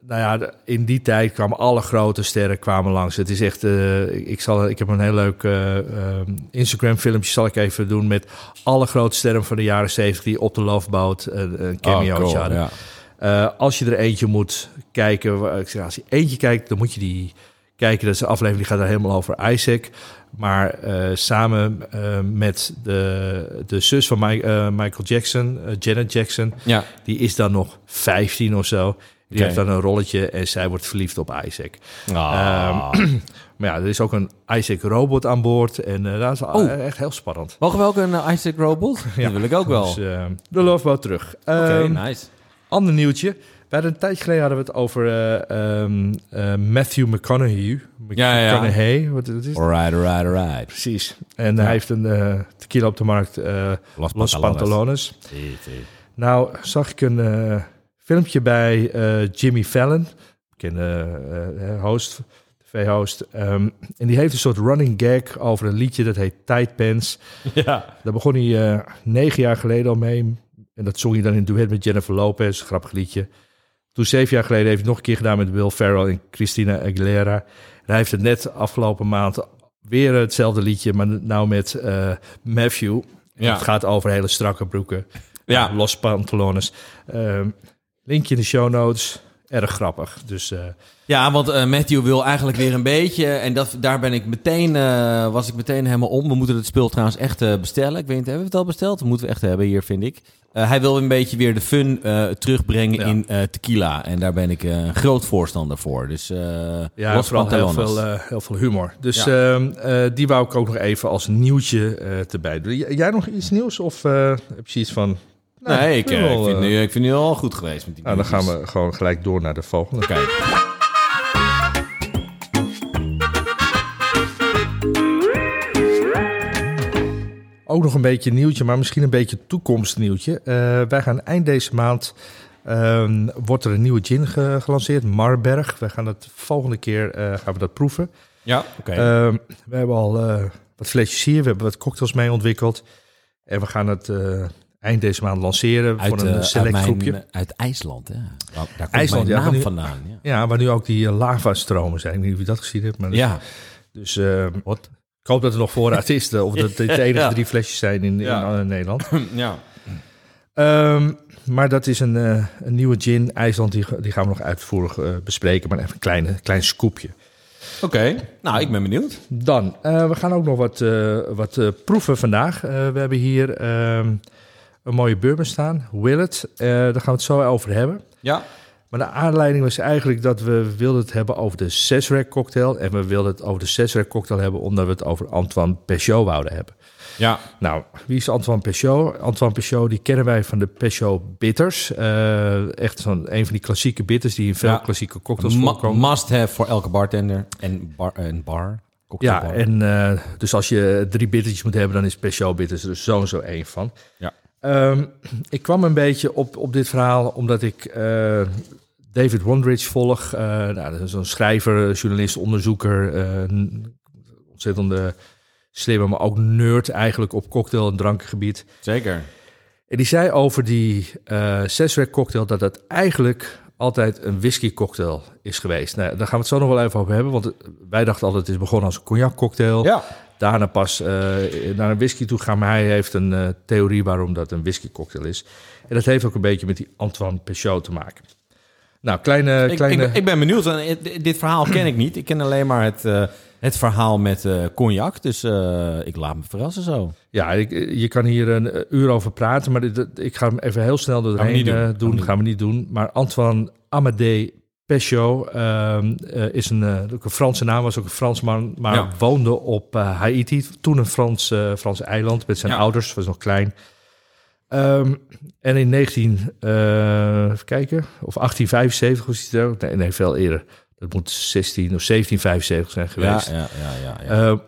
nou ja, in die tijd kwamen alle grote sterren kwamen langs. Het is echt, eh, ik, zal, ik heb een heel leuk eh, ehm, Instagram filmpje zal ik even doen met alle grote sterren van de jaren 70 die op de Love Boat eh, een cameootje Oh, cool, hadden. ja. Als je er eentje moet kijken, ik zeg, als je eentje kijkt, dan moet je die kijken. Dat is een aflevering die gaat er helemaal over Isaac. Maar eh, samen eh, met de, de zus van eh, Michael Jackson, Janet Jackson, Ja. die is dan nog 15 of zo. Die heeft dan een rolletje en zij wordt verliefd op Isaac. Ah. Maar ja, er is ook een Isaac robot aan boord. En dat is Oh. echt heel spannend. Mogen we ook een eh, Isaac Robot? Dat wil ik ook wel. Dus eh, de Loveboat terug. Oké, Ehm, nice. Ander nieuwtje. Hadden een tijdje geleden hadden we het over eh, ehm, eh, Matthew McConaughey. Ja, ja. McConaughey, wat, wat is het? Alright, alright, alright. Precies. En hij heeft een eh, tequila op de markt, Los, Los Pantalones. Sí, sí. Nou, zag ik een filmpje bij Jimmy Fallon, bekende host, tv-host. Ehm, en die heeft een soort running gag over een liedje dat heet Tight Pants. Ja. Daar begon hij negen jaar geleden al mee. En dat zong hij dan in duet met Jennifer Lopez, grappig liedje. Toen zeven jaar geleden heeft hij nog een keer gedaan met Will Ferrell en Christina Aguilera. En hij heeft het net afgelopen maand weer hetzelfde liedje, maar nou met eh, Matthew. Ja. Het gaat over hele strakke broeken. Ja. Los pantalones. Ehm, linkje in de show notes. Erg grappig. Dus eh, Ja, want eh, Matthew wil eigenlijk weer een beetje. En dat, daar ben ik meteen, eh, was ik meteen helemaal om. We moeten het spul trouwens echt eh, bestellen. Ik weet niet, hebben we het al besteld? Dat moeten we echt hebben hier, vind ik. Hij wil een beetje weer de fun terugbrengen Ja. in tequila. En daar ben ik een groot voorstander voor. Dus ja, Los vooral heel veel, heel veel humor. Dus Ja. ehm, eh, die wou ik ook nog even als nieuwtje erbij doen. Jij nog iets nieuws? Of heb je iets van... nou, nee, ik, wel, ik, vind, nu, ik vind nu al goed geweest met die nou, dan gaan we gewoon gelijk door naar de volgende. Oké. Ook nog een beetje nieuwtje, maar misschien een beetje toekomstnieuwtje. Eh, wij gaan eind deze maand... ehm, wordt er een nieuwe gin ge- gelanceerd, Marberg. Wij gaan dat volgende keer eh, gaan we dat proeven. Ja, oké. Ehm, we hebben al eh, wat flesjes hier, we hebben wat cocktails mee ontwikkeld. En we gaan het eind deze maand lanceren voor een select mijn- groepje. Uit IJsland, hè? Daar, komt IJsland, mijn ja, naam die- vandaan. Ja. Ja, waar nu ook die uh, lavastromen zijn. Ik weet niet of je dat gezien hebt. Maar ja. Dus eh, Wat? Ik hoop dat er nog voorraad is. Of dat dit de enige Ja. drie flesjes zijn in, Ja. in, eh, Nederland. ja. Ehm, maar dat is een, eh, een nieuwe gin. IJsland, die, die gaan we nog uitvoerig eh, bespreken. Maar even een kleine, klein scoopje. Oké, nou, ik ben benieuwd. Dan, we gaan ook nog wat, wat proeven vandaag. We hebben hier ehm, een mooie bourbon staan, Willet. Daar gaan we het zo over hebben. Ja. Maar de aanleiding was eigenlijk dat we wilden het hebben over de Cesarec cocktail. En we wilden het over de Cesarec cocktail hebben omdat we het over Antoine Peugeot wouden hebben. Ja. Nou, wie is Antoine Peugeot? Antoine Peugeot, die kennen wij van de Peugeot bitters. Eh, echt zo'n een van die klassieke bitters die in veel Ja. klassieke cocktails Ma- voorkomen. must have voor elke bartender en bar. En bar Ja, en eh, dus als je drie bittertjes moet hebben, dan is Peugeot bitters er zo en zo één van. Ja. Ehm, ik kwam een beetje op, op dit verhaal omdat ik eh, David Wondrich volg. Eh nou, dat is een schrijver, journalist, onderzoeker. een ontzettende slimme, maar ook nerd eigenlijk op cocktail- en drankengebied. Zeker. En die zei over die Cesarec cocktail dat dat eigenlijk altijd een whisky cocktail is geweest. Nou, daar gaan we het zo nog wel even over hebben, want wij dachten altijd het is begonnen als een cognac cocktail. Ja. Daarna pas naar een whisky toe gaan, maar hij heeft een theorie waarom dat een whisky cocktail is. En dat heeft ook een beetje met die Antoine Peugeot te maken. Nou, kleine... Ik, kleine... ik, ik ben benieuwd. Dit verhaal ken ik niet. Ik ken alleen maar het, eh, het verhaal met eh, cognac. Dus eh, ik laat me verrassen zo. Ja, ik, je kan hier een uur over praten, maar dit, ik ga hem even heel snel doorheen doen. Gaan we doen. niet Gaan we niet doen. Maar Antoine Amadé Peugeot ehm, eh, is een, een Franse naam, was ook een Fransman, maar Ja. woonde op Haiti. Toen een Frans, Frans eiland met zijn Ja. ouders, was nog klein. Ehm, en in 19, eh, even kijken, of 1875 was hij ook. Nee, nee, veel eerder. Dat moet 16 of 1775 zijn geweest. ja, ja, ja. ja. Eh,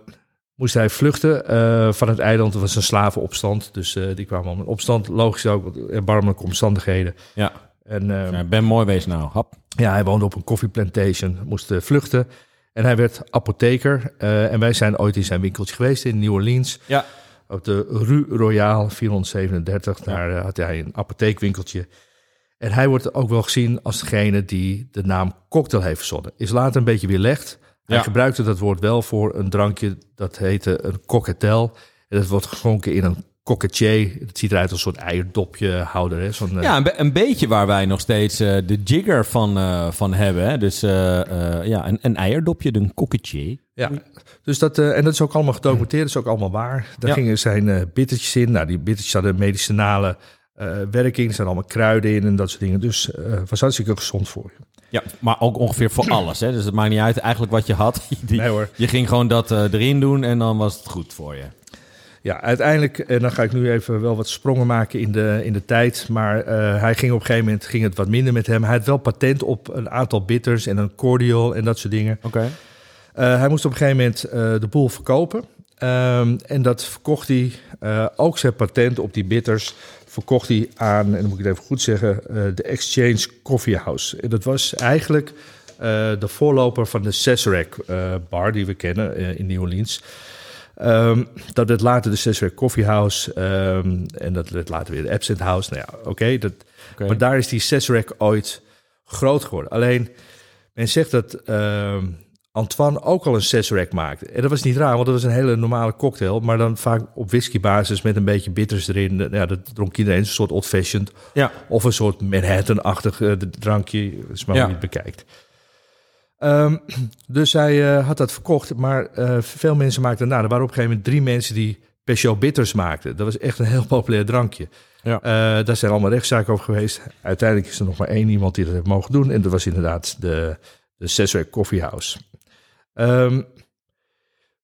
moest hij vluchten eh, van het eiland. Er was een slavenopstand, dus eh, die kwamen allemaal in opstand. Logisch ook, erbarmelijke omstandigheden. ja. En eh, Ja, ben mooi wees nou. Hap. ja, hij woonde op een koffieplantation, moest vluchten. En hij werd apotheker. En wij zijn ooit in zijn winkeltje geweest in New Orleans. Ja. Op de Rue Royale 437. Daar eh, had hij een apotheekwinkeltje. En hij wordt ook wel gezien als degene die de naam cocktail heeft verzonnen. Is later een beetje weerlegd. Hij Ja. gebruikte dat woord wel voor een drankje dat heette een cocktail. En dat wordt geschonken in een cockatier. Het ziet eruit als een soort eierdopje houder. Hè? Zo'n, eh, Ja, een, be- een beetje waar wij nog steeds eh, de jigger van, van hebben. Hè? Dus ja, een, een eierdopje, een kokketje. Ja, dus dat, eh, en dat is ook allemaal gedocumenteerd, dat is ook allemaal waar. Daar Ja. gingen zijn eh bittertjes in. Nou, die bittertjes hadden medicinale eh, werking. Er zijn allemaal kruiden in en dat soort dingen. Dus was hartstikke gezond voor je. Ja, maar ook ongeveer voor alles. Hè? Dus het maakt niet uit eigenlijk wat je had. Die- Nee hoor. Je ging gewoon dat erin doen en dan was het goed voor je. Ja, uiteindelijk, en dan ga ik nu even wel wat sprongen maken in de, in de tijd. Maar hij ging op een gegeven moment ging het wat minder met hem. Hij had wel patent op een aantal bitters en een cordial en dat soort dingen. Oké. Hij moest op een gegeven moment eh, de boel verkopen. Ehm, en dat verkocht hij, eh, ook zijn patent op die bitters, verkocht hij aan, en dan moet ik het even goed zeggen, eh, de Exchange Coffee House. En dat was eigenlijk eh, de voorloper van de Sazerac eh, bar die we kennen eh, in New Orleans. Ehm, dat werd later de Sazerac Coffee House ehm, en dat werd later weer de Absinthe House. Nou ja, oké. dat maar daar is die Sazerac ooit groot geworden. Alleen, men zegt dat Antoine ook al een Sazerac maakte. En dat was niet raar, want dat was een hele normale cocktail. Maar dan vaak op whiskybasis met een beetje bitters erin. Ja, dat dronk iedereen, een soort old-fashioned. Ja. Of een soort Manhattan-achtig eh, drankje, dat is maar Ja. het bekijkt. Ehm, dus hij eh, had dat verkocht, maar eh, veel mensen maakten na. Er waren op een gegeven moment drie mensen die Peugeot Bitters maakten. Dat was echt een heel populair drankje. Ja. Eh, daar zijn allemaal rechtszaken over geweest. Uiteindelijk is er nog maar één iemand die dat heeft mogen doen. En dat was inderdaad de, de Sazerac Coffee House. Ehm,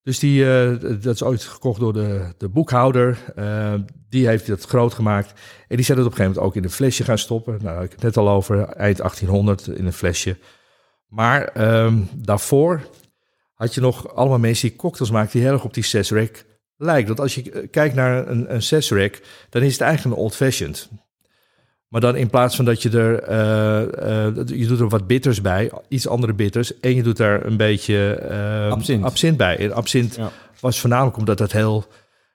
dus die, eh, dat is ooit gekocht door de, de boekhouder. Eh, die heeft dat groot gemaakt. En die zijn het op een gegeven moment ook in een flesje gaan stoppen. Nou, ik het net al over. Eind 1800 in een flesje. Maar ehm, daarvoor had je nog allemaal mensen die cocktails maakten... die heel erg op die Sazerac lijkt. Want als je eh, kijkt naar een, een Sazerac... dan is het eigenlijk een old-fashioned. Maar dan in plaats van dat je er... eh, eh, je doet er wat bitters bij, iets andere bitters... en je doet daar een beetje eh, Absint. bij. En absint Ja. was voornamelijk omdat dat heel...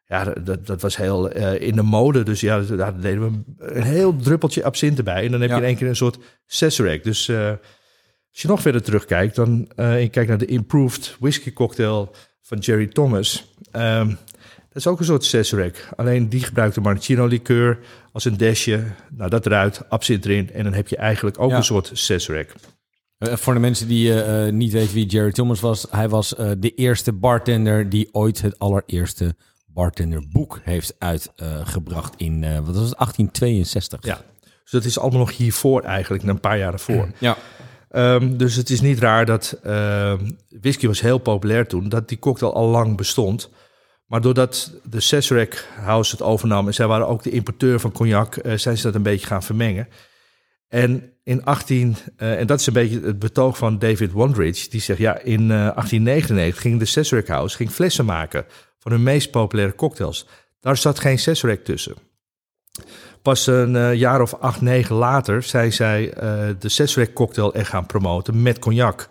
Ja, dat, dat was heel eh, in de mode. Dus ja, daar deden we een heel druppeltje absint erbij. En dan heb Ja. je in één keer een soort Sazerac. Dus als je nog verder terugkijkt... dan en je kijkt naar de Improved Whisky Cocktail van Jerry Thomas... dat is ook een soort Sazerac. Alleen die gebruikte maraschino liqueur als een desje. Nou, dat eruit, absint erin. En dan heb je eigenlijk ook Ja. een soort Sazerac. Eh, voor de mensen die eh, niet weten wie Jerry Thomas was, hij was de eerste bartender die ooit het allereerste bartenderboek heeft uitgebracht in, wat was het, 1862. Ja. Dus dat is allemaal nog hiervoor eigenlijk, een paar jaren voor. Ja. Ehm, dus het is niet raar dat ehm, whisky was heel populair toen, dat die cocktail al lang bestond. Maar doordat de Sazerac House het overnam en zij waren ook de importeur van cognac, eh, zijn ze dat een beetje gaan vermengen. En in 18, eh, en dat is een beetje het betoog van David Wondridge, die zegt ja, in eh, 1899 ging de Sazerac House ging flessen maken van hun meest populaire cocktails. Daar zat geen Sazerac tussen. Pas een jaar of acht, negen later zijn zij de Sazerac cocktail echt gaan promoten met cognac.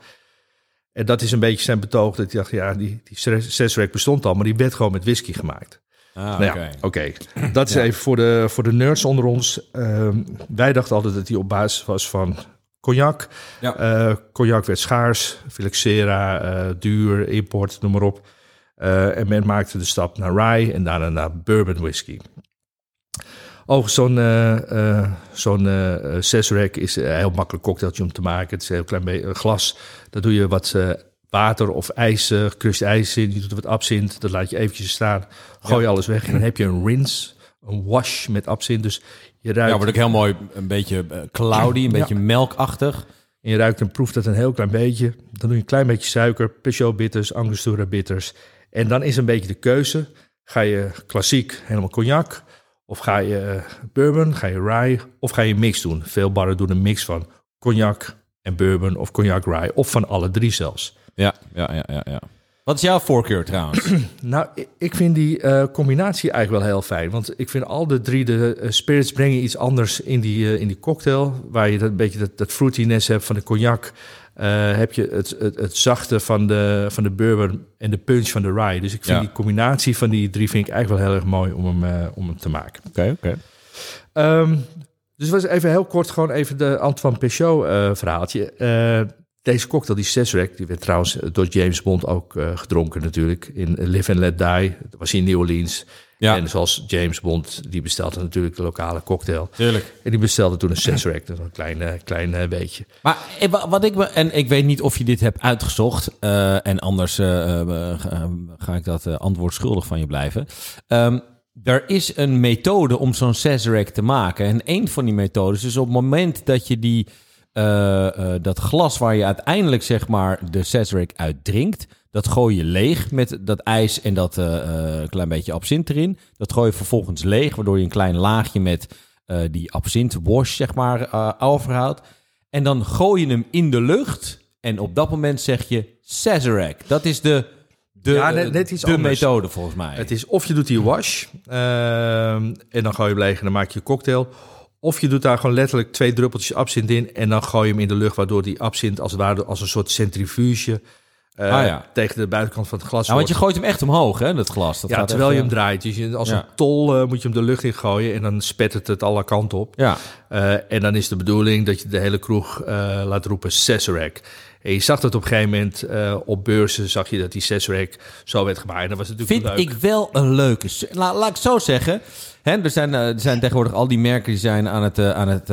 En dat is een beetje zijn betoog dat hij dacht, ja, die, die bestond al, maar die werd gewoon met whisky gemaakt. Ah, Nou ja, oké. Dat is even voor de, voor de nerds onder ons. Ehm, wij dachten altijd dat die op basis was van cognac. Ja. Eh, cognac werd schaars, phylloxera, eh, duur, import, noem maar op. Eh, en men maakte de stap naar rye en daarna naar bourbon whisky. Overigens, zo'n eh eh zo'n eh, is een heel makkelijk cocktailtje om te maken. Het is een heel klein beetje een glas. Daar doe je wat water of ijs, gecrushed ijs in. Je doet er wat absint. Dat laat je eventjes staan. Gooi alles weg. En dan heb je een rinse, een wash met absint. Dus je ruikt, Ja, wordt ook heel mooi, een beetje cloudy, een Ja. beetje melkachtig. en je ruikt en proeft dat een heel klein beetje. Dan doe je een klein beetje suiker, Peugeot bitters, Angostura bitters. En dan is een beetje de keuze. Ga je klassiek helemaal cognac? Of ga je eh, bourbon, ga je rye? Of ga je mix doen? Veel barren doen een mix van cognac en bourbon of cognac rye. Of van alle drie zelfs. Ja, ja, ja, ja. ja. Wat is jouw voorkeur trouwens? Nou, ik- vind die eh, combinatie eigenlijk wel heel fijn. Want ik vind al de drie de eh, spirits brengen iets anders in die, in die cocktail. Waar je dat, een beetje dat, dat fruitiness hebt van de cognac. Eh, heb je het, het, het zachte van de, van de bourbon en de punch van de rye. Dus ik vind Ja. die combinatie van die drie vind ik eigenlijk wel heel erg mooi om hem, eh, om hem te maken. Oké, oké. Ehm, dus was even heel kort gewoon even de Antoine Peugeot eh, verhaaltje. Deze cocktail, die Sazerac, die werd trouwens door James Bond ook gedronken natuurlijk. In Live and Let Die, dat was in New Orleans. Ja. En zoals James Bond, die bestelde natuurlijk de lokale cocktail. Tuurlijk. En die bestelde toen een Sazerac, dat is een klein, eh, klein eh, beetje. Maar eh, wa- wat ik me, en ik weet niet of je dit hebt uitgezocht, en anders ga, ik dat antwoord schuldig van je blijven. Ehm, er is een methode om zo'n Sazerac te maken. En een van die methodes is op het moment dat je die, dat glas waar je uiteindelijk zeg maar de Sazerac uit drinkt, dat gooi je leeg met dat ijs en dat eh, eh, klein beetje absint erin. Dat gooi je vervolgens leeg, waardoor je een klein laagje met eh, die absint wash zeg maar eh, overhoudt. En dan gooi je hem in de lucht en op dat moment zeg je Sazerac. Dat is de, de, Ja, net- net iets de anders. methode volgens mij. Het is of je doet die wash ehm, en dan gooi je hem leeg en dan maak je een cocktail. Of je doet daar gewoon letterlijk twee druppeltjes absint in en dan gooi je hem in de lucht, waardoor die absint als het ware als een soort centrifuge eh, Ah, ja. tegen de buitenkant van het glas Ja, want je gooit hem echt omhoog, hè, dat glas. Dat Ja, gaat terwijl echt, je hem eh, draait. Dus je, als Ja. een tol eh, moet je hem de lucht in gooien en dan spettert het alle kanten op. Ja, en dan is de bedoeling dat je de hele kroeg laat roepen Sazerac. En je zag dat op een gegeven moment op beurzen, zag je dat die Sazerac zo werd gemaakt. En dat was natuurlijk vind leuk. ik wel een leuke... La, laat ik zo zeggen. Hè, er, zijn, er zijn tegenwoordig al die merken die zijn aan het, aan het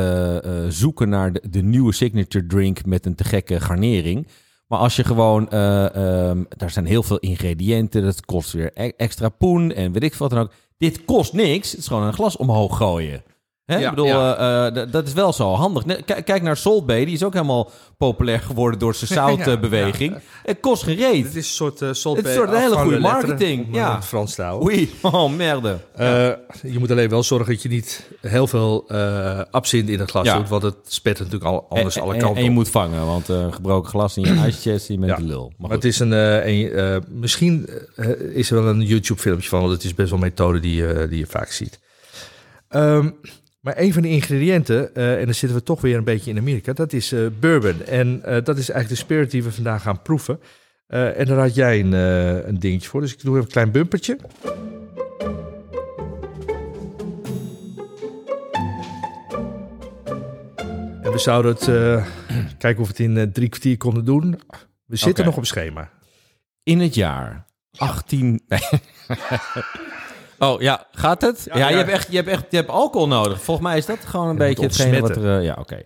zoeken naar de, de nieuwe signature drink met een te gekke garnering. Maar als je gewoon... eh, ehm, daar zijn heel veel ingrediënten. Dat kost weer e- extra poen en weet ik wat dan ook. Dit kost niks. Het is gewoon een glas omhoog gooien. Hè? Ja, ik bedoel, ja. eh, eh, dat is wel zo handig. Kijk, naar Salt Bay. Die is ook helemaal populair geworden door zijn zoutbeweging. Het kost geen reet. Het is een soort uh, salt Het is een soort hele goede marketing, Om, ja. ja. Frans houden. Oei, oh merde. Eh, je moet alleen wel zorgen dat je niet heel veel eh absint in het glas Ja. doet, want het spet natuurlijk al, anders en, alle en- kanten en je op. moet vangen, want eh, gebroken glas in je ijschest, je bent Ja. de lul. Maar het is een, eh, een eh, misschien eh, is er wel een YouTube-filmpje van, want het is best wel een methode die, je- die je vaak ziet. Ehm, maar een van de ingrediënten, eh, en dan zitten we toch weer een beetje in Amerika, dat is eh, bourbon. En eh, dat is eigenlijk de spirit die we vandaag gaan proeven. En daar had jij een, een dingetje voor, dus ik doe even een klein bumpertje. En we zouden het, kijken of we het in drie kwartier konden doen. We zitten nog op schema. In het jaar 18... Oh ja, gaat het? Ja, Ja, Je, hebt echt, je, hebt echt, je hebt alcohol nodig. Volgens mij is dat gewoon een Je beetje hetgene wat er... eh, ja, oké.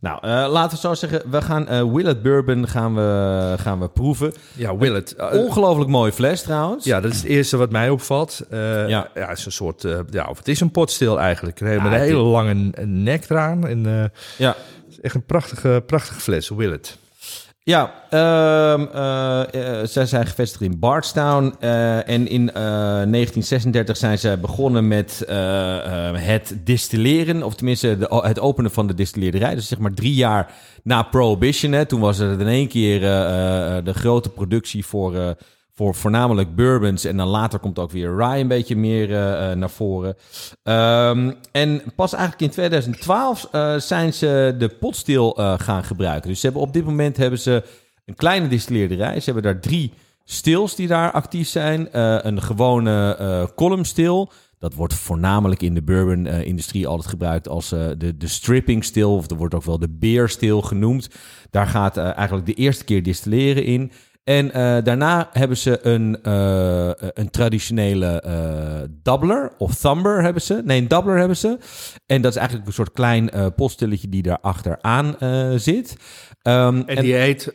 Nou, eh, laten we zo zeggen. We gaan eh Willet Bourbon gaan we, gaan we proeven. Ja, Willet. Uh, Ongelooflijk mooi fles trouwens. ja, dat is het eerste wat mij opvalt. Ja. ja. het is een soort, ja, of het is een potstil eigenlijk. Ja, met een hele lange nek eraan. En ja. het is echt een prachtige, prachtige fles, Willet. Ja, ehm, eh, zij zijn gevestigd in Bardstown. eh, en in eh, 1936 zijn ze begonnen met eh, eh, het distilleren. Of tenminste de, het openen van de distilleerderij. Dus zeg maar drie jaar na Prohibition. Hè, toen was er in één keer de grote productie voor, voor voornamelijk bourbons. En dan later komt ook weer rye een beetje meer eh, eh, naar voren. Ehm, en pas eigenlijk in 2012 eh, zijn ze de potstil gaan gebruiken. Dus ze hebben op dit moment hebben ze een kleine distilleerderij. Ze hebben daar drie stils die daar actief zijn. Een gewone columnstil. Dat wordt voornamelijk in de bourbon-industrie altijd gebruikt als de, de stripping stil. Of er wordt ook wel de beer stil genoemd. Daar gaat eigenlijk de eerste keer distilleren in. En eh, daarna hebben ze een, eh, een traditionele eh doubler of thumber hebben ze. Nee, een doubler hebben ze. En dat is eigenlijk een soort klein potstilletje die daar achteraan zit. Ehm, En, die heet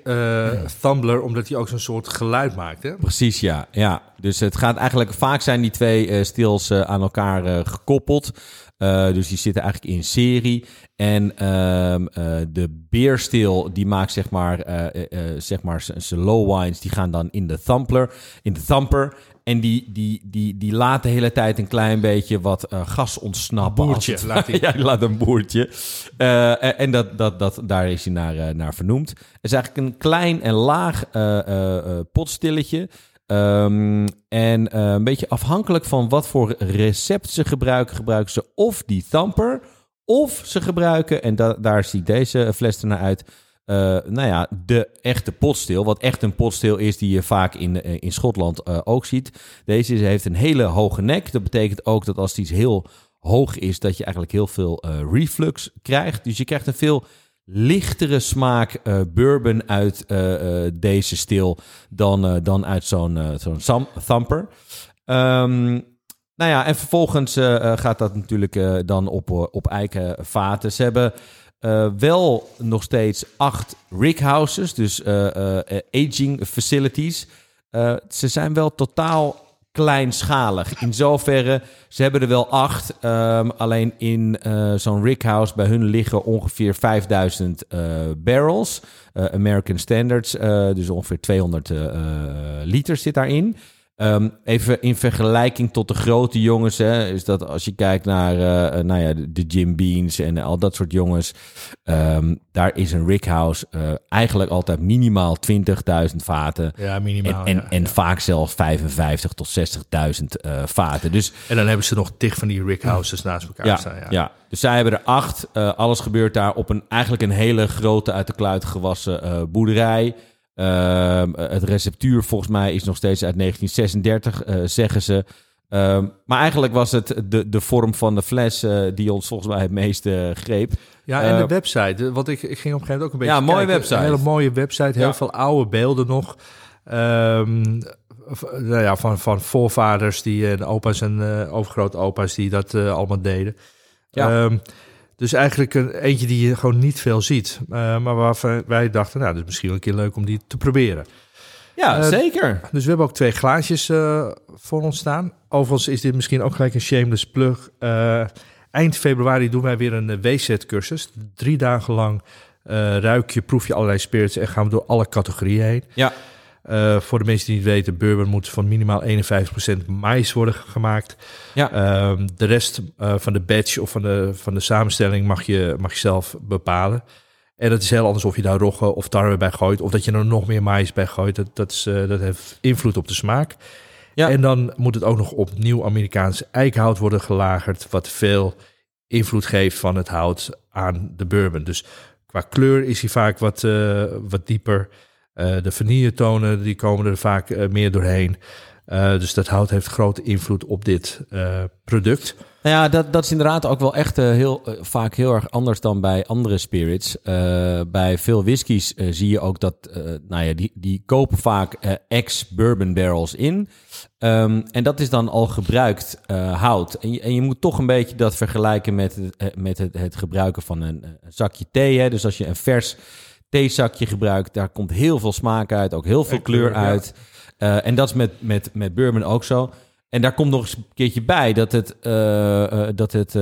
Thumbler, omdat hij ook zo'n soort geluid maakt. Hè? Precies, ja. ja. Dus het gaat eigenlijk vaak zijn die twee stils aan elkaar gekoppeld. Eh, dus die zitten eigenlijk in serie. En ehm, eh, de beerstil, die maakt zeg maar, eh, zeg maar zijn low wines, die gaan dan in de thumpler, in de thumper. En die, die, die, die laat de hele tijd een klein beetje wat gas ontsnappen. Boertje het- laat hij. ja, die laat een boertje. En en dat, dat, dat, daar is hij naar, naar vernoemd. Het is eigenlijk een klein en laag potstilletje. Ehm, en eh, een beetje afhankelijk van wat voor recept ze gebruiken, gebruiken ze of die thumper, of ze gebruiken, en da- daar ziet deze fles er naar uit, eh, nou ja, de echte potstil. Wat echt een potstil is die je vaak in, eh, in Schotland ook ziet. Deze heeft een hele hoge nek. Dat betekent ook dat als die heel hoog is, dat je eigenlijk heel veel reflux krijgt. Dus je krijgt een veel lichtere smaak eh, bourbon uit eh, eh, deze stil dan, dan uit zo'n zo'n thumper. Ehm, nou ja, en vervolgens gaat dat natuurlijk dan op, op eiken vaten. Ze hebben wel nog steeds acht righouses, dus aging facilities. Ze zijn wel totaal kleinschalig. In zoverre, ze hebben er wel acht. ehm, alleen in eh, zo'n rickhouse bij hun liggen ongeveer 5000 eh, barrels. Eh, American Standards, dus ongeveer 200 eh, eh, liter zit daarin. Ehm, even in vergelijking tot de grote jongens, hè, is dat als je kijkt naar eh, eh, nou ja, de, Jim Beans en al dat soort jongens, ehm, daar is een rickhouse eh, eigenlijk altijd minimaal 20.000 vaten. Ja, En, minimaal. en, ja. en vaak zelfs 55 tot 60.000 eh, vaten. Dus En dan hebben ze nog tig van die rickhouses naast elkaar ja, staan. Ja. ja. dus zij hebben er acht. Alles gebeurt daar op een eigenlijk een hele grote uit de kluit gewassen boerderij. Ehm, het receptuur volgens mij is nog steeds uit 1936, eh, zeggen ze. Ehm, maar eigenlijk was het de, de vorm van de fles eh, die ons volgens mij het meeste greep. Ja, en Eh, de website. Want ik, ik ging op een gegeven moment ook een beetje Ja, mooie kijken. website. Een hele mooie website. Heel Ja. veel oude beelden nog. Ehm, nou ja, van, van voorvaders die, en opa's en eh overgrootopa's die dat eh, allemaal deden. Ja. Dus eigenlijk een, eentje die je gewoon niet veel ziet. Eh, maar waarvan wij dachten, nou, dat is misschien wel een keer leuk om die te proberen. Ja, Eh, zeker. Dus we hebben ook twee glaasjes eh, voor ons staan. Overigens is dit misschien ook gelijk een shameless plug. Eind februari doen wij weer een WZ-cursus. Drie dagen lang ruik je, proef je allerlei spirits en gaan we door alle categorieën heen. Ja. Eh, voor de mensen die niet weten, bourbon moet van minimaal 51% mais worden gemaakt. Ja. Ehm, de rest eh, van de batch of van de, van de samenstelling mag je, mag je zelf bepalen. En dat is heel anders of je daar rogge of tarwe bij gooit... of dat je er nog meer mais bij gooit. Dat, dat, is, eh, dat heeft invloed op de smaak. Ja. En dan moet het ook nog op nieuw Amerikaans eikenhout worden gelagerd... wat veel invloed geeft van het hout aan de bourbon. Dus qua kleur is hij vaak wat, wat dieper. Eh, de vanilletonen die komen er vaak eh, meer doorheen. Eh, dus dat hout heeft grote invloed op dit product. Nou ja, dat, dat is inderdaad ook wel echt heel, vaak heel erg anders dan bij andere spirits. Bij veel whiskies zie je ook dat, nou ja, die, die kopen vaak ex-bourbon barrels in. Ehm, en dat is dan al gebruikt hout. En je, en je moet toch een beetje dat vergelijken met, het, met het, het gebruiken van een, een zakje thee. Hè? Dus als je een vers theezakje gebruikt, daar komt heel veel smaak uit, ook heel veel kleur uit. Eh, en dat is met, met, met bourbon ook zo. En daar komt nog eens een keertje bij dat het, eh, eh, dat het,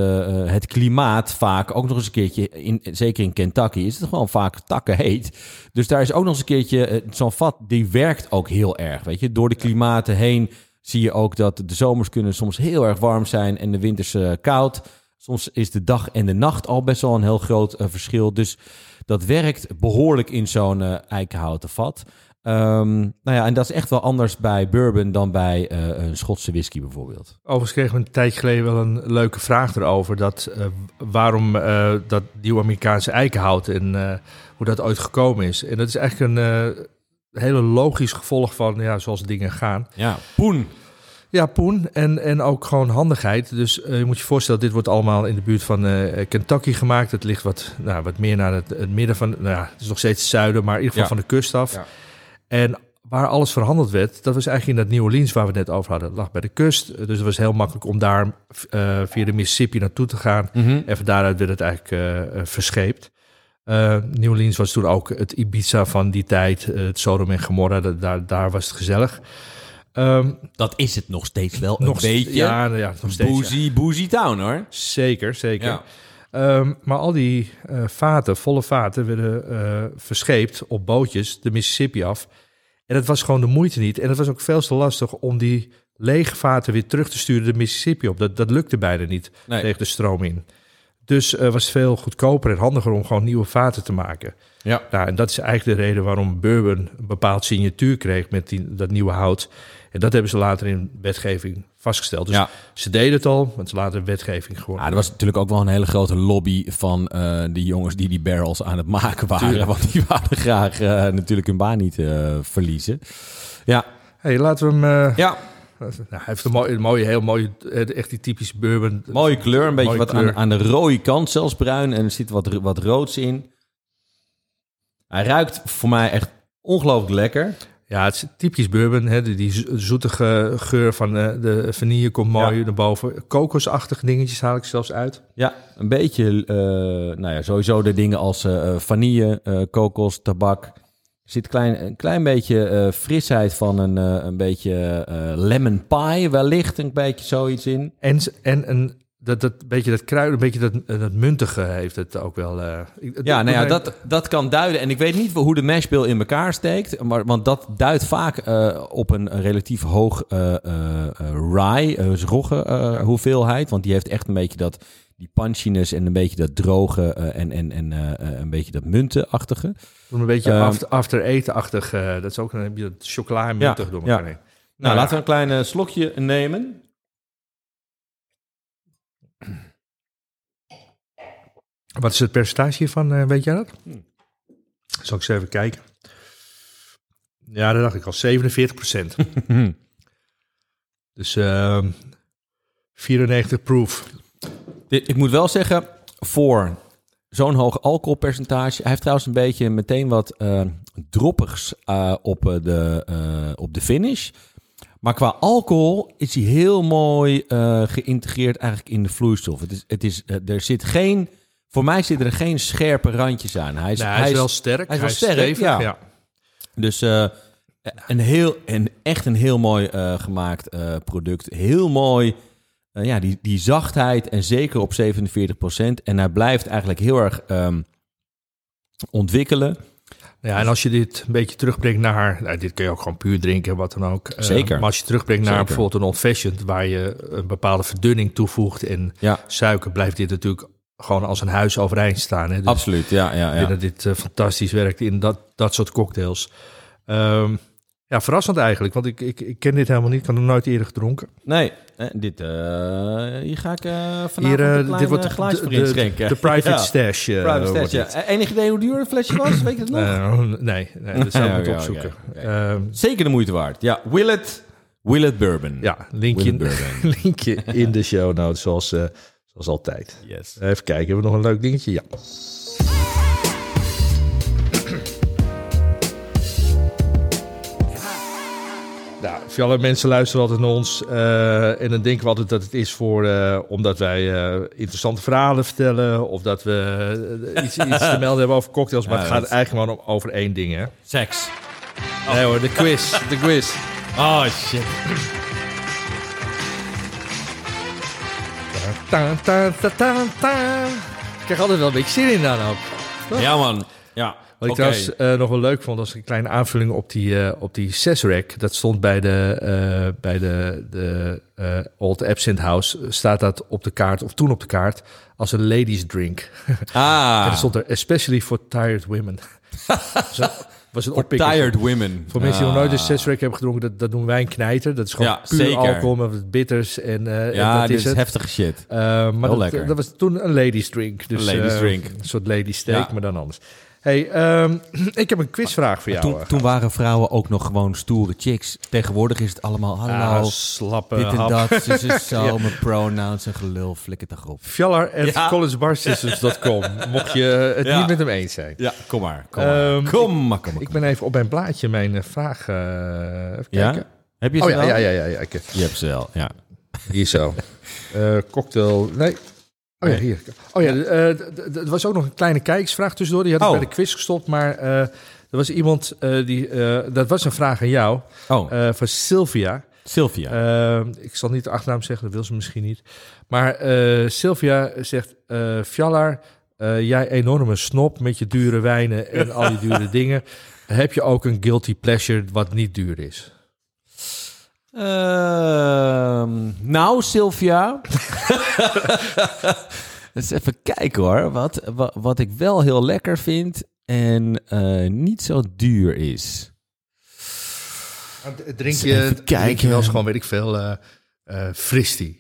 het klimaat vaak ook nog eens een keertje, in, zeker in Kentucky, is het gewoon vaak takken heet. Dus daar is ook nog eens een keertje, zo'n vat die werkt ook heel erg. Weet je, door de klimaten heen zie je ook dat de zomers kunnen soms heel erg warm zijn en de winters koud. Soms is de dag en de nacht al best wel een heel groot verschil. Dus dat werkt behoorlijk in zo'n eh, eikenhouten vat. Ehm, nou ja, en dat is echt wel anders bij bourbon dan bij eh, een Schotse whisky bijvoorbeeld. Overigens kregen we een tijdje geleden wel een leuke vraag erover. Dat, eh, waarom dat nieuw Amerikaanse eikenhout en hoe dat ooit gekomen is. En dat is eigenlijk een hele logisch gevolg van ja, zoals dingen gaan. Ja, poen. Ja, poen en, en ook gewoon handigheid. Dus eh, je moet je voorstellen, dit wordt allemaal in de buurt van eh, Kentucky gemaakt. Het ligt wat, nou, wat meer naar het, het midden van, nou ja, het is nog steeds het zuiden, maar in ieder geval Ja. van de kust af. Ja. En waar alles verhandeld werd, dat was eigenlijk in dat New Orleans waar we het net over hadden. Het lag bij de kust, dus het was heel makkelijk om daar eh, via de Mississippi naartoe te gaan. En van daaruit werd het eigenlijk eh, eh, verscheept. Eh, New Orleans was toen ook het Ibiza van die tijd, eh, het Sodom en Gomorra, daar, daar was het gezellig. Ehm, Dat is het nog steeds wel nog een beetje. Ja, nou ja, nog steeds. ja. boozy, town hoor. Zeker, zeker. Ja. Ehm, maar al die eh, vaten, volle vaten, werden eh, verscheept op bootjes de Mississippi af. En dat was gewoon de moeite niet. En het was ook veel te lastig om die lege vaten weer terug te sturen de Mississippi op. Dat, dat lukte bijna niet Nee. tegen de stroom in. Dus eh was veel goedkoper en handiger om gewoon nieuwe vaten te maken. Ja. Nou, en dat is eigenlijk de reden waarom bourbon een bepaald signatuur kreeg met die, dat nieuwe hout. En dat hebben ze later in wetgeving vastgesteld. Dus Ja. ze deden het al, want ze later wetgeving geworden. Ja, er was natuurlijk ook wel een hele grote lobby van eh die jongens die die barrels aan het maken waren. Tuurlijk. Want die wilden graag eh, natuurlijk hun baan niet eh, verliezen. Ja, Hey, laten we hem. eh, ja, nou, hij heeft een mooie, een mooie heel mooie, echt die typische bourbon. mooie kleur. Een beetje Mooie wat aan de rode kant, zelfs bruin. En er zit wat, wat roods in. Hij ruikt voor mij echt ongelooflijk lekker. Ja, het is typisch bourbon. Hè, die, die zo- zoetige geur van eh, de vanille komt mooi Ja. naar boven. Kokosachtige dingetjes haal ik zelfs uit. Ja, een beetje, eh, nou ja, sowieso de dingen als eh, vanille, kokos, tabak. Er zit klein, een klein beetje frisheid van een, een beetje lemon pie, wellicht een beetje zoiets in. En, en een, dat, dat beetje dat kruiden, een beetje dat, dat muntige heeft het ook wel. eh, Ja, nou ja, dat, dat kan duiden. En ik weet niet hoe de mashbill in elkaar steekt. Maar, want dat duidt vaak eh, op een relatief hoog eh eh eh, rye, eh, rogge eh, hoeveelheid. Want die heeft echt een beetje dat, die punchiness en een beetje dat droge eh, en, en, en eh, eh, een beetje dat muntenachtige. een beetje Ehm, after, after eten-achtig. eh, dat is ook een heb je dat chocola muntig Ja, door elkaar ja. heen. Nou, ja. laten we een klein eh, slokje nemen. Wat is het percentage hiervan, eh, weet jij dat? Hmm. Zal ik eens even kijken. Ja, dat dacht ik al, 47 procent. dus ehm 94 proof. Ik moet wel zeggen, voor zo'n hoog alcoholpercentage... Hij heeft trouwens een beetje meteen wat eh, droppigs eh, op, eh, de, eh, op de finish. Maar qua alcohol is hij heel mooi eh, geïntegreerd eigenlijk in de vloeistof. Het is, het is, er zit geen... Voor mij zitten er geen scherpe randjes aan. Hij is, hij, is wel sterk. hij is wel sterk, stevig, ja. ja. Dus eh, een heel, en echt een heel mooi eh, gemaakt eh, product. Heel mooi. ja, die, die zachtheid en zeker op 47%. En hij blijft eigenlijk heel erg ehm, ontwikkelen. Ja, en als je dit een beetje terugbrengt naar... Nou, dit kun je ook gewoon puur drinken, wat dan ook. Zeker. maar als je terugbrengt naar Zeker. bijvoorbeeld een old fashioned... waar je een bepaalde verdunning toevoegt en Ja, suiker... blijft dit natuurlijk gewoon als een huis overeind staan. Hè? Dus absoluut. Ja, ja, ja. dat dit eh, fantastisch werkt in dat, dat soort cocktails. Ehm, ja, verrassend eigenlijk, want ik, ik, ik ken dit helemaal niet. Ik had nog nooit eerder gedronken. Nee, dit, eh, hier ga ik eh vanavond Hier, een klein dit wordt eh, de, glaasje voor de, de, inschenken. de private Ja, stash. private stash, ja. Enig idee hoe duur het flesje was? Weet je het nog? Eh, nee, nee, dat zou ik moeten opzoeken. Ehm, Zeker de moeite waard. Ja, Willet, Willet Bourbon. ja, linkje, Bourbon. linkje in de show notes, zoals, zoals altijd. Yes. Even kijken, hebben we nog een leuk dingetje? Ja. Nou, alle mensen luisteren altijd naar ons. eh, en dan denken we altijd dat het is voor, eh, omdat wij eh, interessante verhalen vertellen. Of dat we iets, iets te melden hebben over cocktails. Maar Ja, het gaat eigenlijk gewoon om- over één ding, hè? Seks. Nee hoor, de quiz. De quiz. Oh, shit. Ta, ta, ta, ta, ta. Ik krijg altijd wel een beetje zin in dan ook. Ja, man. Ja. Wat ik trouwens eh, nog wel leuk vond, was een kleine aanvulling op die, eh op die Sesrec. Dat stond bij de, eh, bij de, de Old Absinthe House. Staat dat op de kaart, of toen op de kaart, als een ladies drink. Ah, En er stond er, especially for tired women. Zo, was een oppikker. tired women. Voor mensen die nog nooit een Ah. Sesrec hebben gedronken, dat, dat doen wij een knijter. Dat is gewoon Ja, puur zeker. alcohol met wat bitters. En, eh, en Ja, dat dit is heftige shit. Eh, maar Heel dat, lekker. dat was toen een ladies drink. Dus, Een ladies eh, drink. Een soort ladies steak, Ja. maar dan anders. Hey, ehm, ik heb een quizvraag voor jou. Toen, eh. toen waren vrouwen ook nog gewoon stoere chicks. Tegenwoordig is het allemaal, hallo, Ah, slappe dit en hap. dat. Ze is zo, Ja. mijn pronouns en gelul, flikker toch op. Fjallar at Ja. collegebarsystems.com. Mocht je het Ja. niet met hem eens zijn. Ja, kom maar. Kom maar. maar. Kom maar, kom maar. Ik ben even op mijn blaadje mijn eh, vraag. even Ja? kijken. Heb je ze Oh ja, ja, ja, ja, ja. ik- Je hebt ze wel, ja. Hier zo. Cocktail. Nee. Oh ja, hier. Oh ja, eh, er was ook nog een kleine kijkersvraag tussendoor. Die had ik Oh. bij de quiz gestopt. Maar eh, er was iemand eh, die. dat was een vraag aan jou. Oh, van Sylvia. Sylvia. Ik zal niet de achternaam zeggen, dat wil ze misschien niet. Maar eh, Sylvia zegt: eh Fjallar, jij enorme snop met je dure wijnen en al je dure dingen. Heb je ook een guilty pleasure wat niet duur is? Ehm, nou, Sylvia. Eens even kijken hoor. Wat, wat, wat ik wel heel lekker vind en eh, niet zo duur is. Drink Eens je, drink je wel eens gewoon, weet ik veel, eh eh fristie?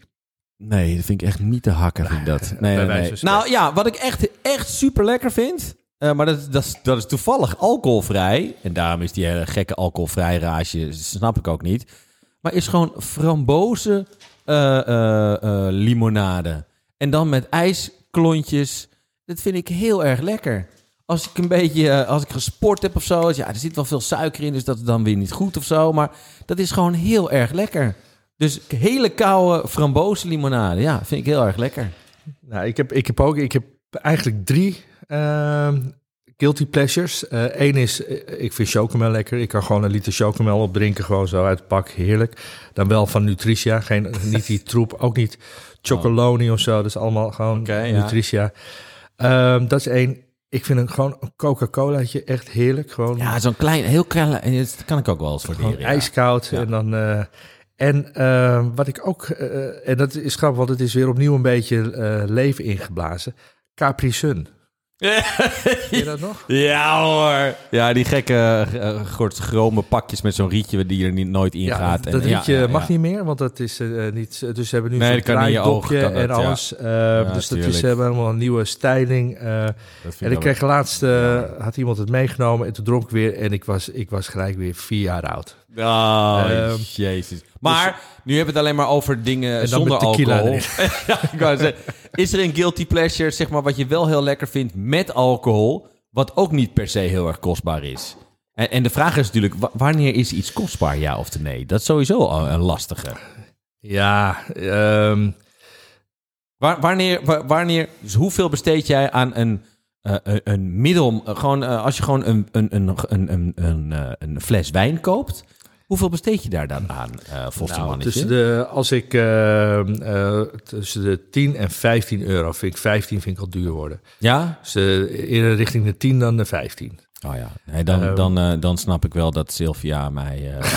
Nee, dat vind ik echt niet te hakken, vind ik dat. Nee, nee. Nou ja, wat ik echt, echt super lekker vind... eh, maar dat, dat, is, dat is toevallig alcoholvrij. En daarom is die hele gekke alcoholvrij rage, snap ik ook niet. Maar is gewoon frambozen eh, eh, eh, limonade. En dan met ijsklontjes. Dat vind ik heel erg lekker. Als ik een beetje, als ik gesport heb of zo. Ja, er zit wel veel suiker in, dus dat is dan weer niet goed of zo. Maar dat is gewoon heel erg lekker. Dus hele koude frambozen limonade. Ja, vind ik heel erg lekker. Nou, ik heb, ik heb ook, ik heb eigenlijk drie ehm, guilty pleasures. Eén is, eh, ik vind chocomel lekker. Ik kan gewoon een liter chocomel opdrinken, gewoon zo uit het pak. Heerlijk. Dan wel van Nutritia. Geen, niet die troep, ook niet chocoloni of zo. Dat is allemaal gewoon ja. Nutritia. Ehm, dat is één. Ik vind een, gewoon een Coca-Colaatje echt heerlijk. Gewoon, Ja, zo'n klein, heel klein, en dat kan ik ook wel eens waarderen. ja. ijskoud. Ja. En dan... eh, en ehm, wat ik ook... eh, en dat is grappig, want het is weer opnieuw een beetje eh, leven ingeblazen. Capri Sun. Je dat nog? Ja hoor. Ja, die gekke uh, chrome pakjes met zo'n rietje die er niet, nooit in Ja, gaat. dat En- rietje ja, mag ja. niet meer, want dat is eh, niet. Dus ze hebben nu Nee, zo'n draaidopje en dat, ja. alles. Eh, dus dat is hebben helemaal een nieuwe styling. eh, en ik kreeg laatst eh, had iemand het meegenomen en toen dronk ik weer en ik was ik was gelijk weer vier jaar oud. Oh, Ehm, jezus. Maar nu hebben we het alleen maar over dingen zonder alcohol. ja, ik zeggen, is er een guilty pleasure, zeg maar, wat je wel heel lekker vindt met alcohol, wat ook niet per se heel erg kostbaar is? En, en de vraag is natuurlijk, wa- wanneer is iets kostbaar, ja of nee? Dat is sowieso een lastige. Ja, ehm, Waar, wanneer, wa- wanneer, dus hoeveel besteed jij aan een, eh, een, een middel, eh, gewoon eh, als je gewoon een, een, een, een, een, een, eh, een fles wijn koopt, hoeveel besteed je daar dan aan, eh volgens nou, tussen de als ik ehm, eh, tussen de 10 en 15 euro vind ik 15 vind ik al duur worden. Ja? Dus eerder richting de 10 dan de 15. Oh ja, nee, dan, Ehm. dan, eh, dan snap ik wel dat Sylvia mij... eh,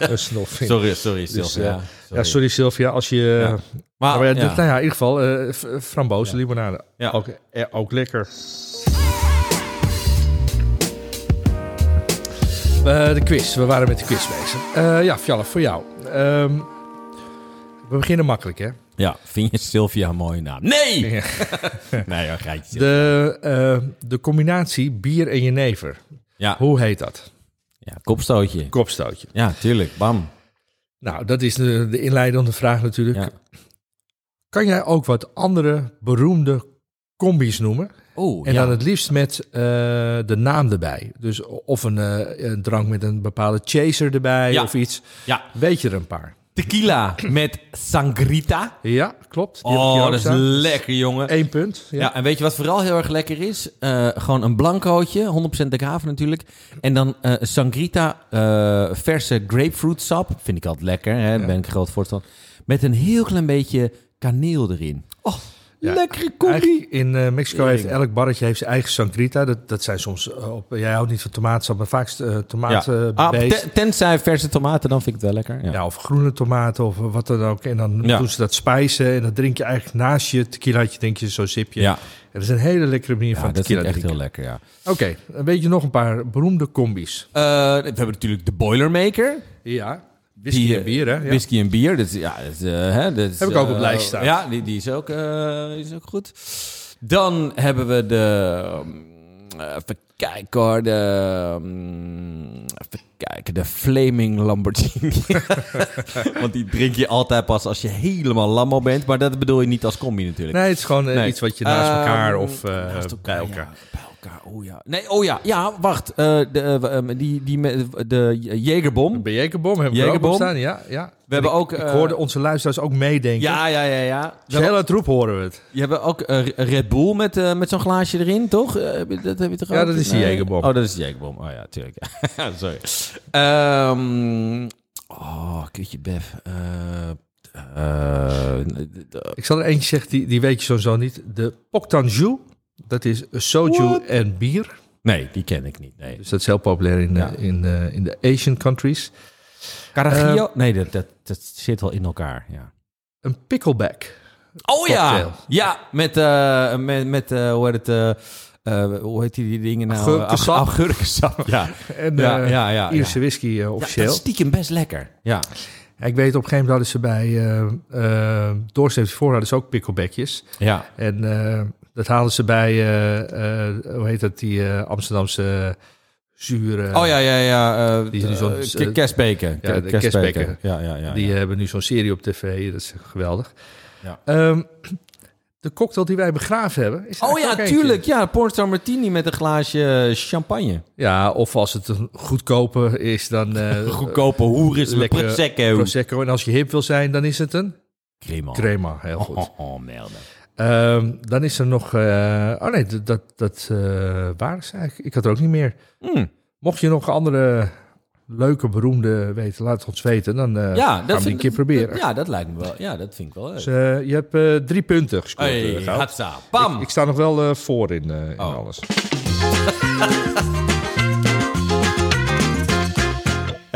Een snof. sorry, sorry Sylvia. eh, Ja, sorry Sylvia, als je... Ja. Maar, Maar ja, ja. dit- nou ja, in ieder geval eh, frambozen limonade. Ja. Ook, eh, ook lekker. Eh, de quiz. We waren met de quiz bezig. Eh, ja, Fjalle, voor jou. Ehm, we beginnen makkelijk, hè? Ja, vind je Sylvia een mooie naam? Nee! Nee, geitje. De, eh, de combinatie bier en jenever. Ja, Hoe heet dat? ja, kopstootje. Kopstootje. Ja, tuurlijk. Bam. Nou, dat is de, de inleidende vraag natuurlijk. Ja. Kan jij ook wat andere beroemde combis noemen? Oeh, En ja. dan het liefst met eh, de naam erbij. Dus of een, eh, een drank met een bepaalde chaser erbij Ja. of iets. ja, Weet je er een paar? tequila met sangrita. Ja, klopt. Die Oh, dat is staan. lekker, jongen. Eén punt. Ja. Ja. en weet je wat vooral heel erg lekker is? Eh, gewoon een blancootje, 100% decave natuurlijk. En dan sangrita, verse grapefruit sap. Vind ik altijd lekker, hè? Daar ben ik groot voorstander. Met een heel klein beetje kaneel erin. Oh, Ja, lekkere combi. Eigenlijk in eh, Mexico heeft elk barretje heeft zijn eigen sangrita. Dat, dat zijn soms eh, op. Jij houdt niet van tomaatsap, maar vaakst eh Ja. tomaten Ah, based. ten- tenzij verse tomaten, dan vind ik het wel lekker. Ja. Ja, of groene tomaten of wat dan ook. En dan Ja. doen ze dat spijzen en dan drink je eigenlijk naast je tequilaatje, denk je, zo'n sipje. Ja, dat is een hele lekkere manier ja van dat vind tequila ik echt drinken. heel lekker, ja. Oké, dan weet je nog een paar beroemde combis. Eh, we hebben natuurlijk de Boilermaker. Ja, whisky Die, en bier, hè? Ja. Whisky en bier. Dat is, ja, dat eh, hè, dat Heb ik ook op eh, lijst staan. Ja, die, die, is ook, eh, die is ook goed. Dan hebben we de... um, even kijken hoor. De, um, even kijken. De Flaming Lamborghini. Want die drink je altijd pas als je helemaal lammo bent. Maar dat bedoel je niet als combi natuurlijk. Nee, het is gewoon Nee. iets wat je naast elkaar Ehm, of eh, naast bij elkaar. Ja, bij elkaar. Oh ja. Nee, oh ja. Ja, wacht. Eh, de, eh, um, die, die, de Jägerbom. Bij Jekerbom hebben we er ook staan, ja. ja. We hebben Ik- ook, Ik eh, hoorde onze luisteraars ook meedenken. Ja, ja, ja, ja. We Dus heel het roep horen we het. Je hebt ook Red Bull met, met zo'n glaasje erin, toch? Dat heb je toch Ja, ook? dat is de Nee. Jägerbom. Oh, dat is de Jägerbom. Oh ja, tuurlijk. Sorry. Ehm oh, kutje bef. D- Ik zal er eentje zeggen, die, die weet je sowieso niet. De Poktanju, dat is soju What? en bier. nee, die ken ik niet. Nee. Dus dat is heel populair in, de- in, eh, in de Asian countries. Carajillo? nee, dat, dat, dat zit wel in elkaar, ja. Een pickleback. Oh ja! Cocktail. Ja, met, eh, met, met eh, hoe heet het... eh, eh, hoe heet die, die dingen nou? Ja. En Ja, eh, ja, ja, Ierse ja. whisky Ja, officieel. dat is stiekem best lekker. Ja. Ik weet op een gegeven moment hadden ze bij uh, uh, Door 74 hadden ze ook picklebackjes. Ja. En uh, dat haalden ze bij, uh, hoe heet dat, die Amsterdamse zure... Oh ja, ja, ja. die nu zo'n... Kerstbeken. Ja, de kerstbeken. Ja, ja, ja. Die hebben nu zo'n serie op tv, dat is geweldig. Ja. Um, de cocktail die wij begraven hebben. Is oh ja, tuurlijk. Ja, Pornstar Martini met een glaasje champagne. Ja, of als het een goedkope is, dan... Uh, goedkope hoer is lekker prosecco. prosecco. En als je hip wil zijn, dan is het een... Crema. Crema, heel goed. Oh, oh, oh Ehm, dan is er nog... eh, oh nee, dat, dat, dat waren ze eigenlijk. Ik had er ook niet meer. Hmm. Mocht je nog andere leuke, beroemde weten, laat het ons weten. Dan eh, Ja, gaan we die een keer proberen. Ja, dat lijkt me wel. Ja, dat vind ik wel leuk. Dus, je hebt eh, drie punten gescoord. Hey! Ik, ik sta nog wel voor in, in Oh. alles.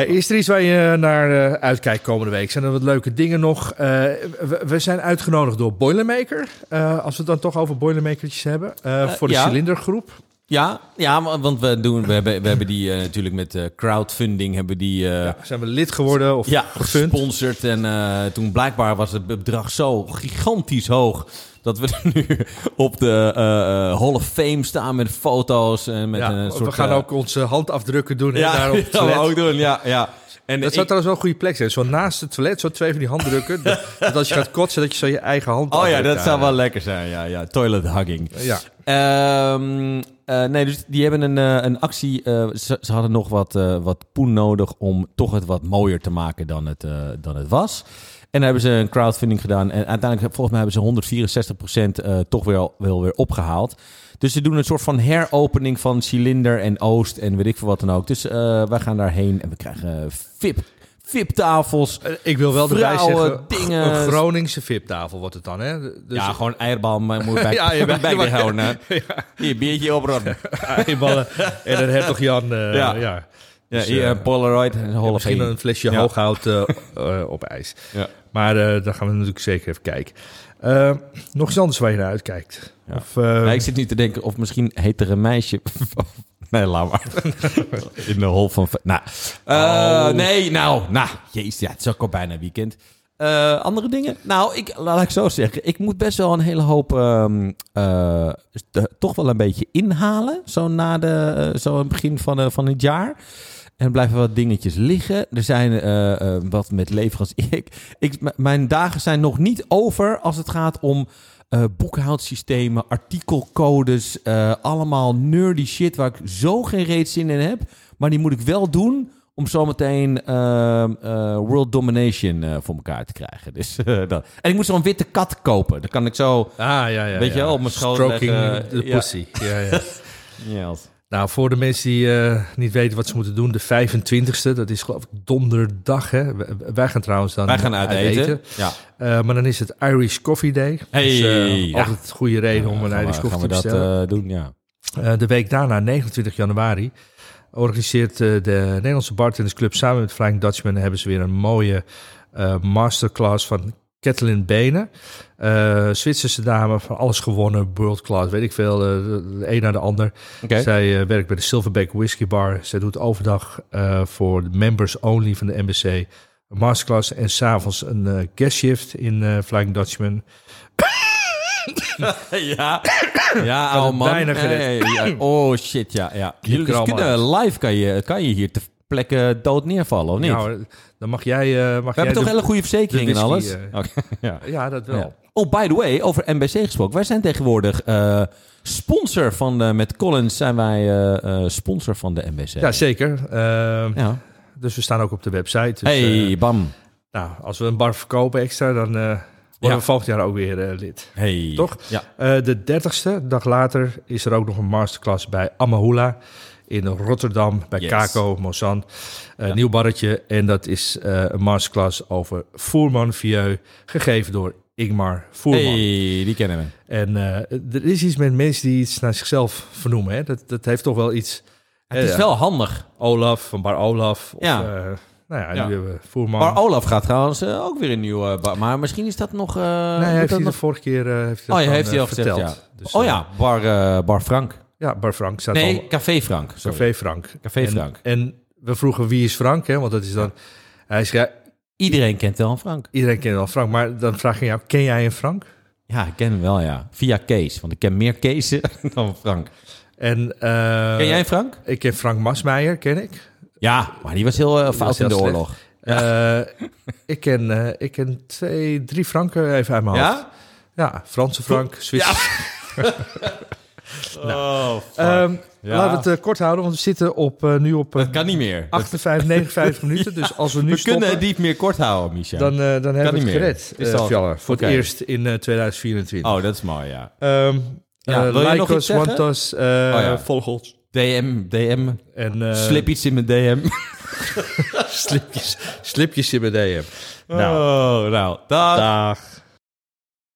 Eh, is er iets waar je naar eh, uitkijkt komende week? Zijn er wat leuke dingen nog? Eh, we, we zijn uitgenodigd door Boilermaker. Eh, als we het dan toch over Boilermakertjes hebben. eh, voor de ja. cilindergroep. Ja, ja, wa- want we, doen, we, hebben, we hebben die eh, natuurlijk met eh, crowdfunding hebben die, eh, ja, Zijn we lid geworden of gefund? gesponsord. En eh, toen blijkbaar was het bedrag zo gigantisch hoog... dat we nu op de eh, eh, Hall of Fame staan met foto's. En met Ja, een soort, we gaan eh, ook onze handafdrukken doen. Ja, daar op dat we ook doen, ja. ja. En Dat ik- zou trouwens wel een goede plek zijn. Zo naast het toilet, zo twee van die handdrukken. dat, dat als je gaat kotsen, dat je zo je eigen hand Oh ja, dat zou wel lekker zijn. Ja, ja. Toilet hugging. Ja. Ehm, eh, nee, dus die hebben een, een actie. ze, ze hadden nog wat, wat poen nodig om toch het wat mooier te maken dan het, dan het was. En dan hebben ze een crowdfunding gedaan. En uiteindelijk, volgens mij, hebben ze 164% eh toch wel, wel weer opgehaald. Dus ze doen een soort van heropening van Cilinder en Oost en weet ik veel wat dan ook. Dus eh, wij gaan daarheen en we krijgen VIP, VIP-tafels. Eh, Ik wil wel erbij Vrouwen, zeggen, dingen. een Groningse VIP-tafel wordt het dan, hè? Dus ja, gewoon eierbal, maar moet bij, Ja, je bij, bent- bij houden. hè. Hier, biertje oprotten. eenballen en dan heb toch Jan, eh, Ja. ja. Ja, Dus, een Polaroid en Hall Misschien een flesje Ja. hooghout eh, op ijs. Ja. Maar daar gaan we natuurlijk zeker even kijken. Nog iets anders waar je naar uitkijkt? Ja. Of, Ja, ik zit nu te denken of misschien heet er een meisje. nee, laat maar. In de hol van. Nou, Oh. nee, nou, nou, jezus, ja, het is ook al bijna weekend. Andere dingen? Nou, ik, laat ik zo zeggen. Ik moet best wel een hele hoop ehm, eh, de- toch wel een beetje inhalen. Zo na de, zo het begin van, van het jaar. En er blijven wat dingetjes liggen. Er zijn eh, eh, wat met leveranciers. Ik, ik, mijn dagen zijn nog niet over als het gaat om eh, boekhoudsystemen, artikelcodes. eh, allemaal nerdy shit waar ik zo geen reet zin in heb. Maar die moet ik wel doen om zometeen eh, eh, World Domination eh, voor elkaar te krijgen. Dus, eh, dat. En ik moet zo'n witte kat kopen. Dan kan ik zo... ah, ja, ja, Weet je ja. wel, op mijn schoot Stroking leggen. the Ja. pussy. Ja, ja. Ja, Nou, voor de mensen die eh, niet weten wat ze moeten doen, de 25e, dat is geloof ik donderdag. Hè? Wij- gaan trouwens dan Wij gaan uit eten. Ja. Eh, maar dan is het Irish Coffee Day. Hey, dus, eh, ja. altijd goede reden om een Irish Coffee gaan we te dat bestellen. doen, ja. De week daarna, 29 januari, organiseert de Nederlandse Bartenders Club samen met Flying Dutchman hebben ze weer een mooie masterclass van Kathleen Benen. Eh Zwitserse dame, van alles gewonnen, world class, weet ik veel, eh, de, een naar de ander. Zij eh, werkt bij de Silverback Whisky Bar. Zij doet overdag voor de members only van de NBC een masterclass en s'avonds een guest shift in Flying Dutchman. ja, ja oude man. bijna ja, oh shit, ja. ja. Jullie kunnen live kan je, kan je hier te plekken dood neervallen, of niet? Nou, dan mag jij... eh, mag We jij hebben toch hele goede verzekering de en alles? eh, ja. Ja, dat wel. Ja. Oh, by the way, over NBC gesproken. Wij zijn tegenwoordig eh, sponsor van de... Met Collins zijn wij sponsor van de NBC. Ja, zeker. Eh, Ja. Dus we staan ook op de website. Dus, hey, bam. nou, als we een bar verkopen extra, dan eh, worden we volgend jaar ook weer lid. Hey. Toch? Ja. De 30ste, dag later, is er ook nog een masterclass bij Amahula in Rotterdam bij Yes. Kako Mozan. Een Ja. nieuw barretje. En dat is eh, een masterclass over Voerman Vieux, gegeven door Ingmar Voerman. Hey, die kennen we. En eh, er is iets met mensen die iets naar zichzelf vernoemen. Hè? Dat, dat heeft toch wel iets... Het is wel handig. Olaf van Bar Olaf. Of, Ja. eh, nou ja, Ja. nu hebben we Voerman. Maar Olaf gaat trouwens eh, ook weer een nieuwe... bar- maar misschien is dat nog... eh, nee, hij heeft dat hij nog... de vorige keer eh, heeft hij dat Oh, ja, heeft hij eh, al gezegd, ja. verteld. Dus, oh eh, ja, Bar, eh, bar Frank. Ja, Bar Frank staat Nee, al. Café Frank. Sorry. Café Frank. Café Frank. En, we vroegen wie is Frank, hè? Want dat is dan... Hij zei, Iedereen kent wel een Frank. iedereen kent wel Frank. Maar dan vraag je jou, ken jij een Frank? Ja, ik ken hem wel, ja. Via Kees. Want ik ken meer Keesen dan Frank. En, eh, Ken jij een Frank? Ik ken Frank Masmeijer, ken ik. Ja, maar die was heel eh, fout in de slecht. oorlog. Eh, ik, ken, ik ken twee, drie Franken even uit mijn hoofd. Ja? Ja, Franse Frank, Zwitser. Oh, fuck. Ehm, Ja. Laten we het eh, kort houden, want we zitten op, eh, nu op eh, dat kan niet meer. 58, 59 minuten. Dus als we nu we stoppen, kunnen het niet meer kort houden, Micha. dan, eh, dan hebben we het meer. gered. Is eh, al- Fjaller, voor het eerst in eh, 2024. Oh, dat is mooi, ja. Ehm Ja, eh, wil je like nog us, iets zeggen? eh, ja. volg ons. DM, DM. En, eh, Slip iets in mijn DM. slipjes, slipjes in mijn DM. Nou, oh, nou dag. Dag.